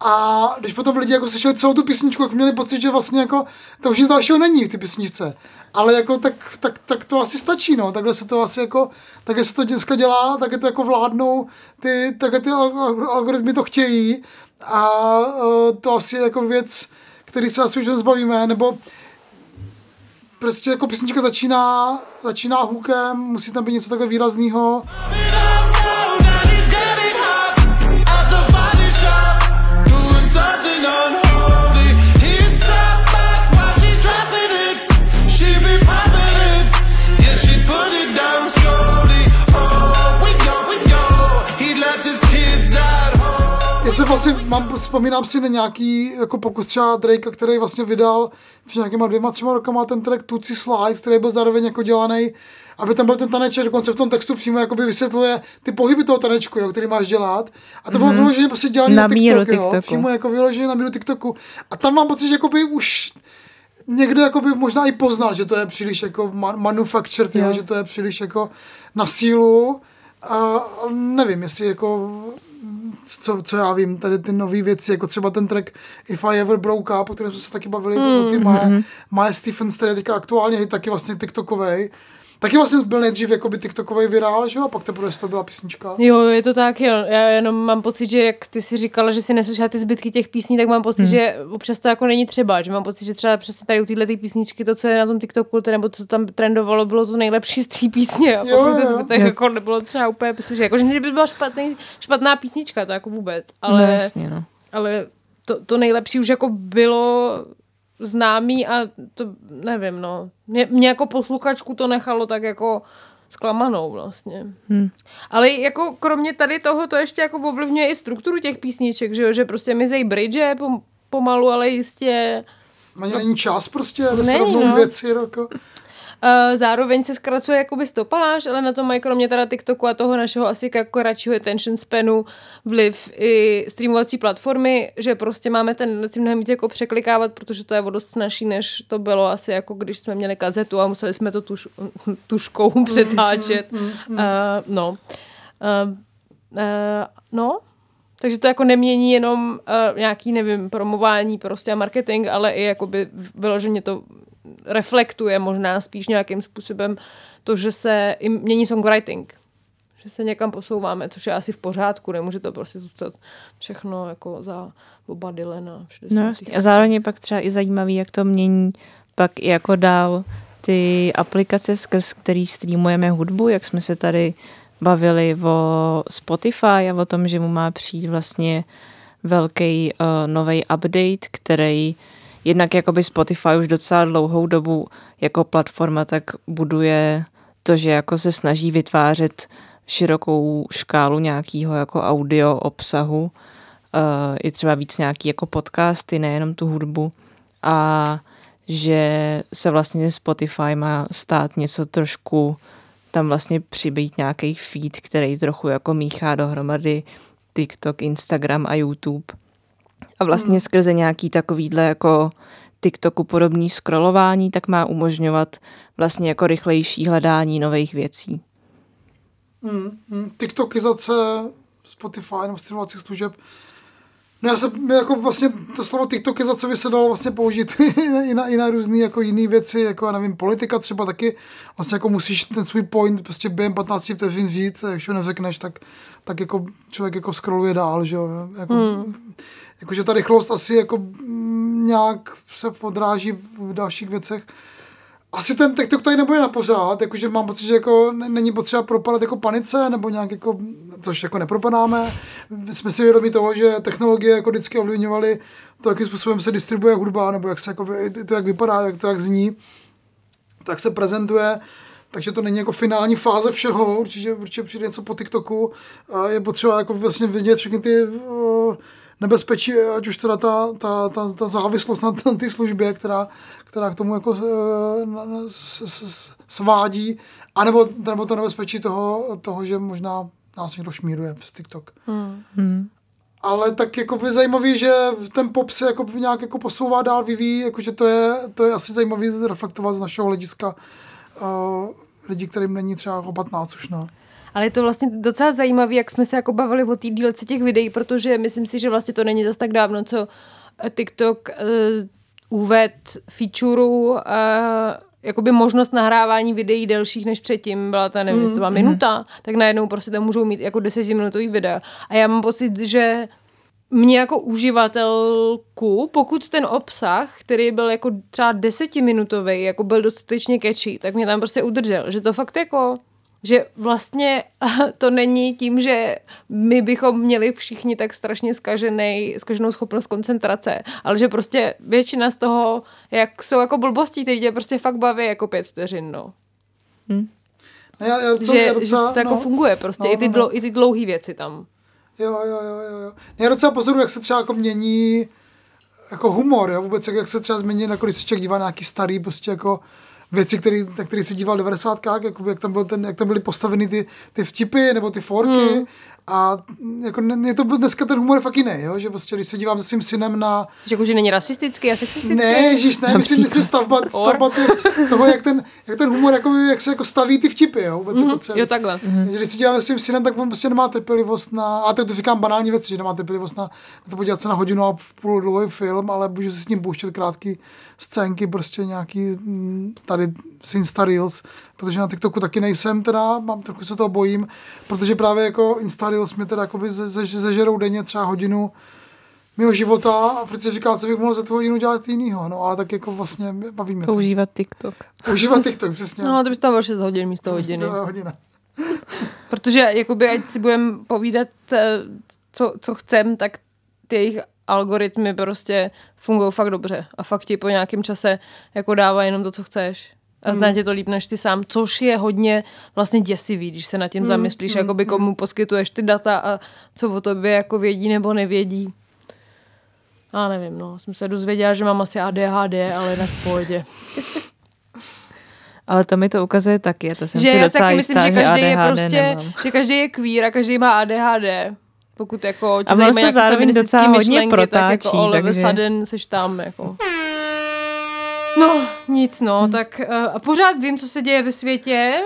A když potom lidi jako slyšeli celou tu písničku, jak měli pocit, že vlastně jako to už nic dalšího není v té písničce. Ale jako tak, tak, tak, to asi stačí, no. Takhle se to asi jako, takhle se to dneska dělá, tak je to jako vládnou, ty, takhle ty al- algoritmy to chtějí a uh, to asi je jako věc, který se asi už nezbavíme, nebo prostě jako písnička začíná, začíná hookem, musí tam být něco takové výrazného. Se vlastně mám, vzpomínám si na nějaký jako pokus třeba Drakea, který vlastně vydal před nějakýma dvěma, třema rokama ten track Tuci Slide, který byl zároveň jako dělaný, aby tam byl ten taneček, dokonce v tom textu přímo jakoby vysvětluje ty pohyby toho tanečku, jo, který máš dělat. A to bylo mm-hmm. vyloženě prostě dělaný na, Na TikTok, jo, TikToku. přímo jako vyloženě na míru TikToku. A tam mám pocit, že jakoby už někdo jakoby možná i poznal, že to je příliš jako man- manufactured, jo. Jo. že to je příliš jako na sílu. A nevím, jestli jako co, co já vím, tady ty nové věci, jako třeba ten track If I Ever Broke Up, o kterém jsme se taky bavili, mm, ty Mae, Mae Stephens, který je teďka aktuálně hit, taky vlastně TikTokovej. Taky vlastně byl nejdřív jakoby TikTokovej virál, že jo, a pak teprve to byla písnička. Jo, je to tak, jo. Já jenom mám pocit, že jak ty si říkala, že si neslyšela ty zbytky těch písní, tak mám pocit, hmm. že občas to jako není třeba, že mám pocit, že třeba přesně tady u téhle ty písničky, to, co je na tom TikToku, to, nebo co tam trendovalo, bylo to nejlepší z té písně. A Jo, jo, jo. zbytek jako nebylo třeba úplně myslím, že jako, že by byla špatný, špatná písnička, to jako vůbec. Ale, no jasně, no. ale to, to nejlepší už jako bylo známý a to nevím, no. Mě, mě jako posluchačku to nechalo tak jako zklamanou vlastně. Hm. Ale jako kromě tady toho to ještě jako ovlivňuje i strukturu těch písniček, že jo, že prostě mizej bridge pom, pomalu, ale jistě. Na ně není čas prostě, aby se rovnou no. věci, jako. Uh, zároveň se zkracuje jakoby stopáž, ale na to mají kromě teda TikToku a toho našeho asi jako kratšího attention spanu vliv i streamovací platformy, že prostě máme tendenci mnohem víc jako překlikávat, protože to je o dost snažší, než to bylo asi jako když jsme měli kazetu a museli jsme to tuš, tuškou přetáčet. Uh, no. Uh, uh, no, takže to jako nemění jenom uh, nějaký, nevím, promování prostě a marketing, ale i jakoby vyloženě to reflektuje možná spíš nějakým způsobem to, že se i mění songwriting. Že se někam posouváme, což je asi v pořádku, nemůže to prostě zůstat všechno jako za oba 60. No. A zároveň je pak třeba i zajímavý, jak to mění pak i jako dál ty aplikace, skrz který streamujeme hudbu, jak jsme se tady bavili o Spotify a o tom, že mu má přijít vlastně velký uh, nový update, který jednak jakoby Spotify už docela dlouhou dobu jako platforma tak buduje to, že jako se snaží vytvářet širokou škálu nějakého jako audio obsahu, uh, i třeba víc nějaký jako podcasty, nejenom tu hudbu a že se vlastně Spotify má stát něco trošku tam vlastně přibýt nějaký feed, který trochu jako míchá dohromady TikTok, Instagram a YouTube. A vlastně hmm. skrze nějaký takovýhle jako TikToku podobný scrollování, tak má umožňovat vlastně jako rychlejší hledání nových věcí. Hmm, hmm. TikTokizace Spotify nebo streamovacích služeb. No já se jako vlastně to slovo TikTokizace by se dalo vlastně použít i na, i na, i na různé jako jiné věci, jako já nevím, politika třeba taky, vlastně jako musíš ten svůj point prostě během 15 vteřin říct, a když ho neřekneš, tak, tak jako člověk jako scrolluje dál, že jo. Jako, hmm. Jakože ta rychlost asi jako nějak se odráží v dalších věcech. Asi ten TikTok tady nebude na pořád, jakože mám pocit, že jako není potřeba propadat jako panice, nebo nějak jako, což jako nepropadáme. Jsme si vědomi toho, že technologie jako vždycky ovlivňovaly to, jakým způsobem se distribuje hudba, nebo jak se jako, to, jak vypadá, jak to jak zní, tak se prezentuje. Takže to není jako finální fáze všeho, určitě, určitě přijde něco po TikToku. Je potřeba jako vlastně vidět všechny ty uh, nebezpečí, ať už teda ta, ta, ta, ta závislost na t- té službě, která, která k tomu jako na- s- s- s- svádí, anebo, nebo to nebezpečí toho, toho, že možná nás někdo šmíruje přes TikTok. Hmm. Ale tak jako by zajímavý, že ten pop se jako nějak jako posouvá dál, vyvíjí, jakože to je, to je asi zajímavý reflektovat z našeho hlediska uh, lidí, kterým není třeba jako 15 už, no. Ale je to vlastně docela zajímavé, jak jsme se jako bavili o té dílce těch videí, protože myslím si, že vlastně to není zas tak dávno, co eh, TikTok uh, uved featureu uh, jakoby možnost nahrávání videí delších než předtím, byla ta, nevím, jestli to byla minuta, tak najednou prostě tam můžou mít jako desetiminutový videa. A já mám pocit, že mě jako uživatelku, pokud ten obsah, který byl jako třeba desetiminutový, jako byl dostatečně catchy, tak mě tam prostě udržel. Že to fakt jako, že vlastně to není tím, že my bychom měli všichni tak strašně skažený, skaženou schopnost koncentrace, ale že prostě většina z toho, jak jsou jako blbosti, ty tě prostě fakt baví jako pět vteřin, no. No já, já, co, že, já docela, že to jako no, funguje prostě, No, i, ty no, no. dlou, i ty dlouhé věci tam. Jo, jo, jo, jo, jo. Já docela pozoruju, jak se třeba jako mění jako humor, jo, vůbec jak, jak se třeba změní, jako když se člověk dívá na nějaký starý, prostě jako věci, který, na které se díval v 90. Jako, jak, tam byl ten, jak tam byly postaveny ty, ty vtipy nebo ty forky hmm. A jako ne- je to dneska ten humor je fakt jiný, jo, že prostě když se dívám se svým synem na Že jako, že není rasistický a sexistický. ne, ježiš, ne, myslím, myslím stavba, stavba ty, toho, jak ten, jak ten humor, jako, jak se jako staví ty vtipy, jo, vůbec jako celý. Jo, takhle. Mm-hmm. Když si děláme s tím synem, tak on prostě nemá trpělivost na, a teď to říkám banální věci, že nemá trpělivost na, na to podívat se na hodinu a půl dlouhý film, ale můžu si s ním pouštět krátký scénky, prostě nějaký mm, tady z Insta Reels, protože na TikToku taky nejsem teda, mám trochu se toho bojím, protože právě jako Insta Reels mě teda jakoby ze, ze, zežerou denně třeba hodinu mého života a furt si říká, co bych mohl za tu hodinu dělat jinýho, no ale tak jako vlastně baví mě to. Používat TikTok. Používat TikTok, přesně. No, to bys tam byl 6 hodin místo hodiny. To je hodina. Protože jakoby, ať si budeme povídat, eh, co, co chcem, tak ty jejich algoritmy prostě fungují fakt dobře. A fakt ti po nějakém čase jako dává jenom to, co chceš. A zná tě to líp než ty sám, což je hodně vlastně děsivý, když se nad tím zamyslíš, jakoby komu poskytuješ ty data a co o tobě jako vědí nebo nevědí. Já nevím, no. Jsem se dozvěděla, že mám asi ADHD, ale jinak v pohodě. Ale to mi to ukazuje taky, to jsem že si já docela taky myslím, jistá, že každý je ADHD prostě, nemám. že každý je queer a každý má ADHD. Pokud jako tě A ono se zároveň docela hodně myšlenky, tak protáčí, jako all of a takže- sudden seš tam jako. No, nic no, hmm. tak uh, a pořád vím, co se děje ve světě.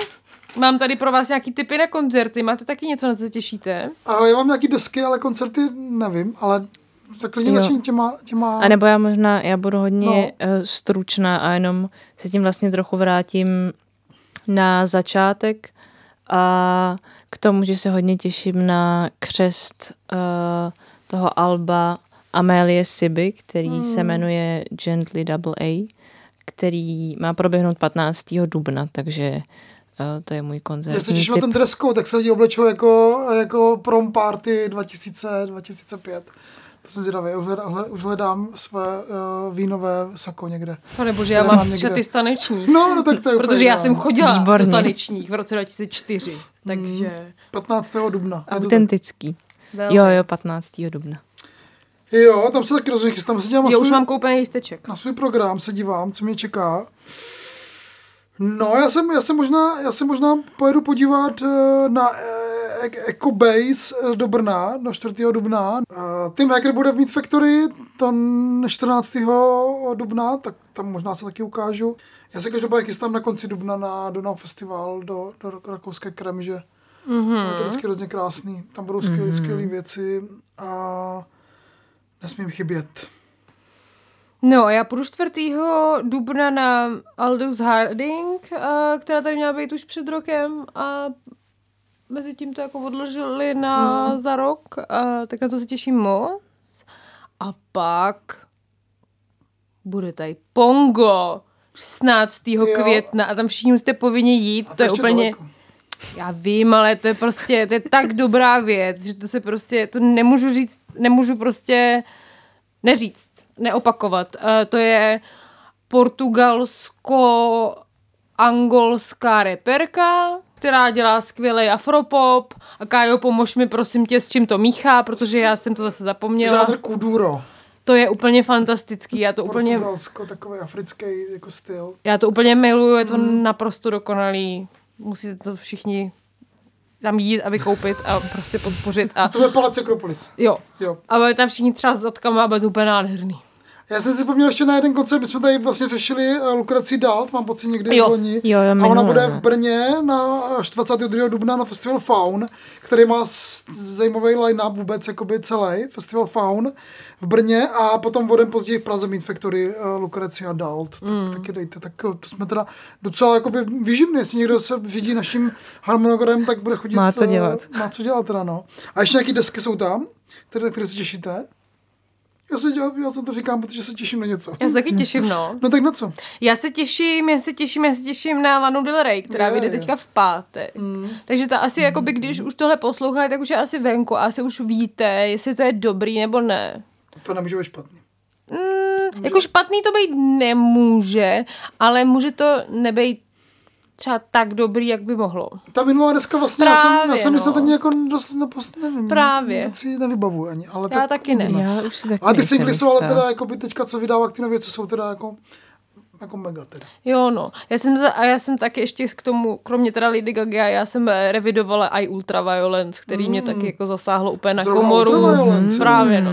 Mám tady pro vás nějaký typy na koncerty. Máte taky něco, na co se těšíte? A já mám nějaký desky, ale koncerty nevím, ale tak klidně začni těma, těma... A nebo já možná, já budu hodně No. no. stručná a jenom se tím vlastně trochu vrátím na začátek a k tomu, že se hodně těším na křest uh, toho alba Amélie Siby, který hmm. se jmenuje Gently Double A, který má proběhnout 15. dubna, takže uh, to je můj Já se koncertní těším na ten dress code, tak se lidi oblečou jako, jako prom party 2000, 2005. To jsem zvědavý, už, hledám, už hledám své uh, vínové sako někde. Pane bože, já mám šaty staneční. No, no tak to je úplně Protože já jsem chodila Výborně. do tanečních v roce 2004. Takže... 15. dubna. Je to tak. Autentický. Velmi. Jo, jo, 15. dubna. Jo, tam se taky rozhodně chystám. Se dívám na Jo, už svůj, mám koupený lísteček. na svůj program, se dívám, co mě čeká. No, já jsem, já jsem možná, já se možná pojedu podívat eh, na eh, E- Eco Base eh, do Brna, do 4. dubna. Eh, Tim Hacker bude v Meat Factory, to 14. dubna, tak tam možná se taky ukážu. Já se každopádně chystám na konci dubna na Donau Festival do, do rakouské Kremže. Mm-hmm. Je to vždycky hrozně krásný. Tam budou skvělé, mm-hmm. skvělé věci a nesmím chybět. No, a já půjdu 4. dubna na Aldous Harding, a, která tady měla být už před rokem a mezi tím to jako odložili na za rok, a, tak na to se těším moc. A pak bude tady Pongo 16. května a tam všichni musíte povinně jít, A to je ještě úplně... daleko. Já vím, ale to je prostě, to je tak dobrá věc, že to se prostě, to nemůžu říct, nemůžu prostě neříct, neopakovat. Uh, to je portugalsko-angolská reperka, která dělá skvělý afropop. A Kájo, pomož mi prosím tě, s čím to míchá, protože já jsem to zase zapomněla. Žádr kuduro. To je úplně fantastický, já to úplně, Portugalsko, takový africký jako styl. já to úplně miluju, je to naprosto dokonalý. Musíte to všichni tam jít a vykoupit a prostě podpořit. A To je Palec Akropolis. jo, Jo. a bude tam všichni třeba s zadkama a bude to úplně nádherný. Já jsem si vzpomněl ještě na jeden koncert, my jsme tady vlastně řešili uh, Lukraci Dalt, mám pocit někdy Jo. v loni. Jo, jo, a ona bude v Brně na až 22. dubna na festival Faun, který má zajímavý line-up vůbec jakoby celý, festival Faun v Brně a potom vodem později v Praze Meat Factory uh, Lukracia Dalt. Mm. Tak, taky dejte, tak to jsme teda docela jakoby výživní, jestli někdo se řídí naším harmonogramem, tak bude chodit. Má co uh, dělat. Má co dělat teda, no. A ještě nějaký desky jsou tam, které, které se těšíte? Já, se, já, já to říkám, protože se těším na něco. Já se taky těším, no. No tak na co? Já se těším, já se těším, já se těším na Lanu Del Rey, která Je, vyjde je. teďka v pátek. Mm. Takže ta asi, jakoby, když už tohle poslouchali, tak už je asi venku a asi už víte, jestli to je dobrý nebo ne. To nemůže být špatný. Mm, jako špatný to být nemůže, ale může to nebejt třeba tak dobrý, jak by mohlo. Ta minulá deska vlastně, já jsem, já Právě, jsem no. ani jako dost, nepost, nevím, Právě. Si nevybavuji ani, ale Já tak taky ne. Já už si taky Ale ty singly jsou ale teda, jako by teďka, co vydává ty věci, jsou teda jako, jako mega teda. Jo, no. Já jsem, za, a já jsem taky ještě k tomu, kromě teda Lady Gaga, já jsem eh, revidovala i Ultraviolence, který mě taky jako zasáhlo úplně na Zrovna komoru. Ultraviolence, Mm. Právě, no.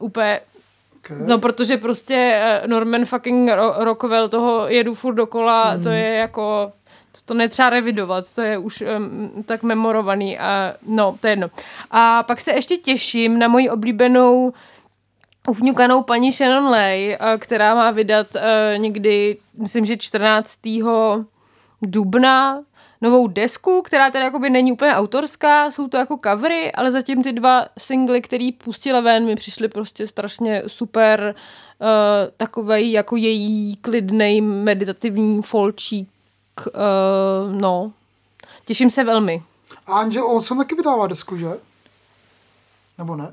Úplně Okay. No, protože prostě eh, Norman fucking Ro- Rockwell toho jedu furt dokola, to je jako, to, netřeba revidovat, to je už um, tak memorovaný a no, to je jedno. A pak se ještě těším na moji oblíbenou ufňukanou paní Shannon Lay, eh, která má vydat eh, někdy, myslím, že 14. dubna novou desku, která teda jakoby není úplně autorská, jsou to jako covery, ale zatím ty dva singly, který pustila ven, mi přišly prostě strašně super, uh, takovej jako její klidnej meditativní folčík, uh, no. Těším se velmi. A Angel Olsen taky vydává desku, že? Nebo ne?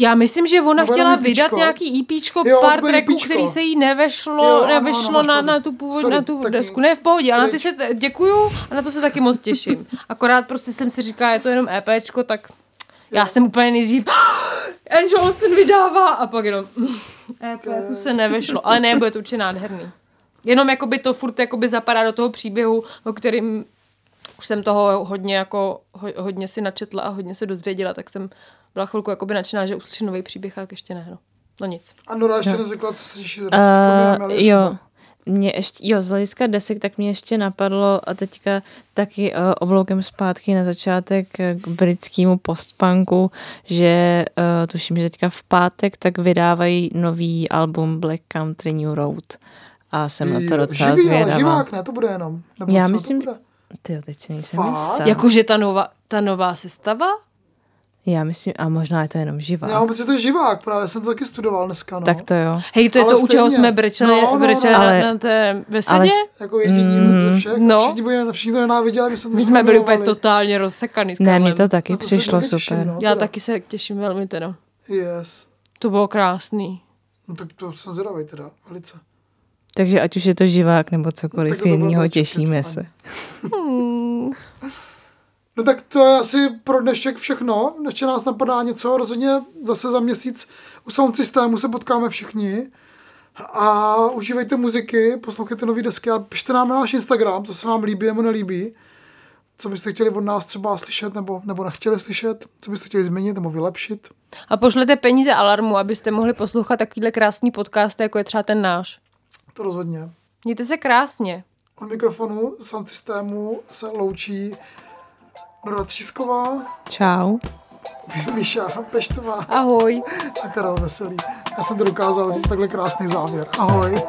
Já myslím, že ona Nebo chtěla jenom vydat EPčko? nějaký EPčko, Jo, pár tracků, EPčko. který se jí nevešlo, Jo, ano, nevešlo ano, máš na, na tu, původ, Sorry, na tu desku. Ne, v pohodě, ale na ty se t- děkuju a na to se taky moc těším. Akorát prostě jsem si říkala, je to jenom EPčko, tak já jsem úplně nejdřív Angel Austin vydává a pak jenom EP, to se nevešlo, ale ne, bude to určitě nádherný. Jenom jakoby to furt jakoby zapadá do toho příběhu, o kterým už jsem toho hodně jako, ho, hodně si načetla a hodně se dozvěděla, tak jsem byla chvilku jakoby nadšená, že uslyším nový příběh, ale ještě ne, no. No nic. A Nora ještě neřekla, co se těší Uh, Amelie jo, mě ještě, jo, z hlediska desek, tak mě ještě napadlo a teďka taky uh, obloukem zpátky na začátek eh, k britskému postpunku, že uh, tuším, že teďka v pátek tak vydávají nový album Black Country New Road a jsem na to docela živý, ale zvědavá. živák, ne? To bude jenom. Nebo Já myslím, to bude? Ty teď si nejsem jistá. Jakože ta nová, ta nová sestava? Já myslím, a možná je to jenom živá. Já pocit, že to je živák, právě jsem to taky studoval dneska, no. Tak to jo. Hej, to je Ale to, u čeho stejně. jsme brečeli, No, no, brečeli no. na, Ale- na té besedě? ale Jako jediní Mm, ze všech. no. Všichni, byli, všichni to nenáviděli, my, se My jsme byli úplně totálně rozsekaný. Ne, mně to taky Na to přišlo taky těším, super. no, Já teda. taky se těším velmi teda. Yes. To bylo krásný. No tak to jsem zvědavý teda, velice. Takže ať už je to živák nebo cokoliv bude jiného, těšíme se. No tak to je asi pro dnešek všechno. Ještě nás napadá něco, rozhodně zase za měsíc u Sound Systému se potkáme všichni. A užívejte muziky, poslouchejte nové desky a pište nám na náš Instagram, co se vám líbí nebo nelíbí. Co byste chtěli od nás třeba slyšet nebo, nebo nechtěli slyšet, co byste chtěli změnit nebo vylepšit. A pošlete peníze Alarmu, abyste mohli poslouchat takovýhle krásný podcast, jako je třeba ten náš. To rozhodně. Mějte se krásně. Od mikrofonu Sound Systému se loučí Nora Třísková, Čau. Míša Peštová Ahoj. a Karel Veselý. Já jsem to dokázal říct takhle krásný závěr. Ahoj.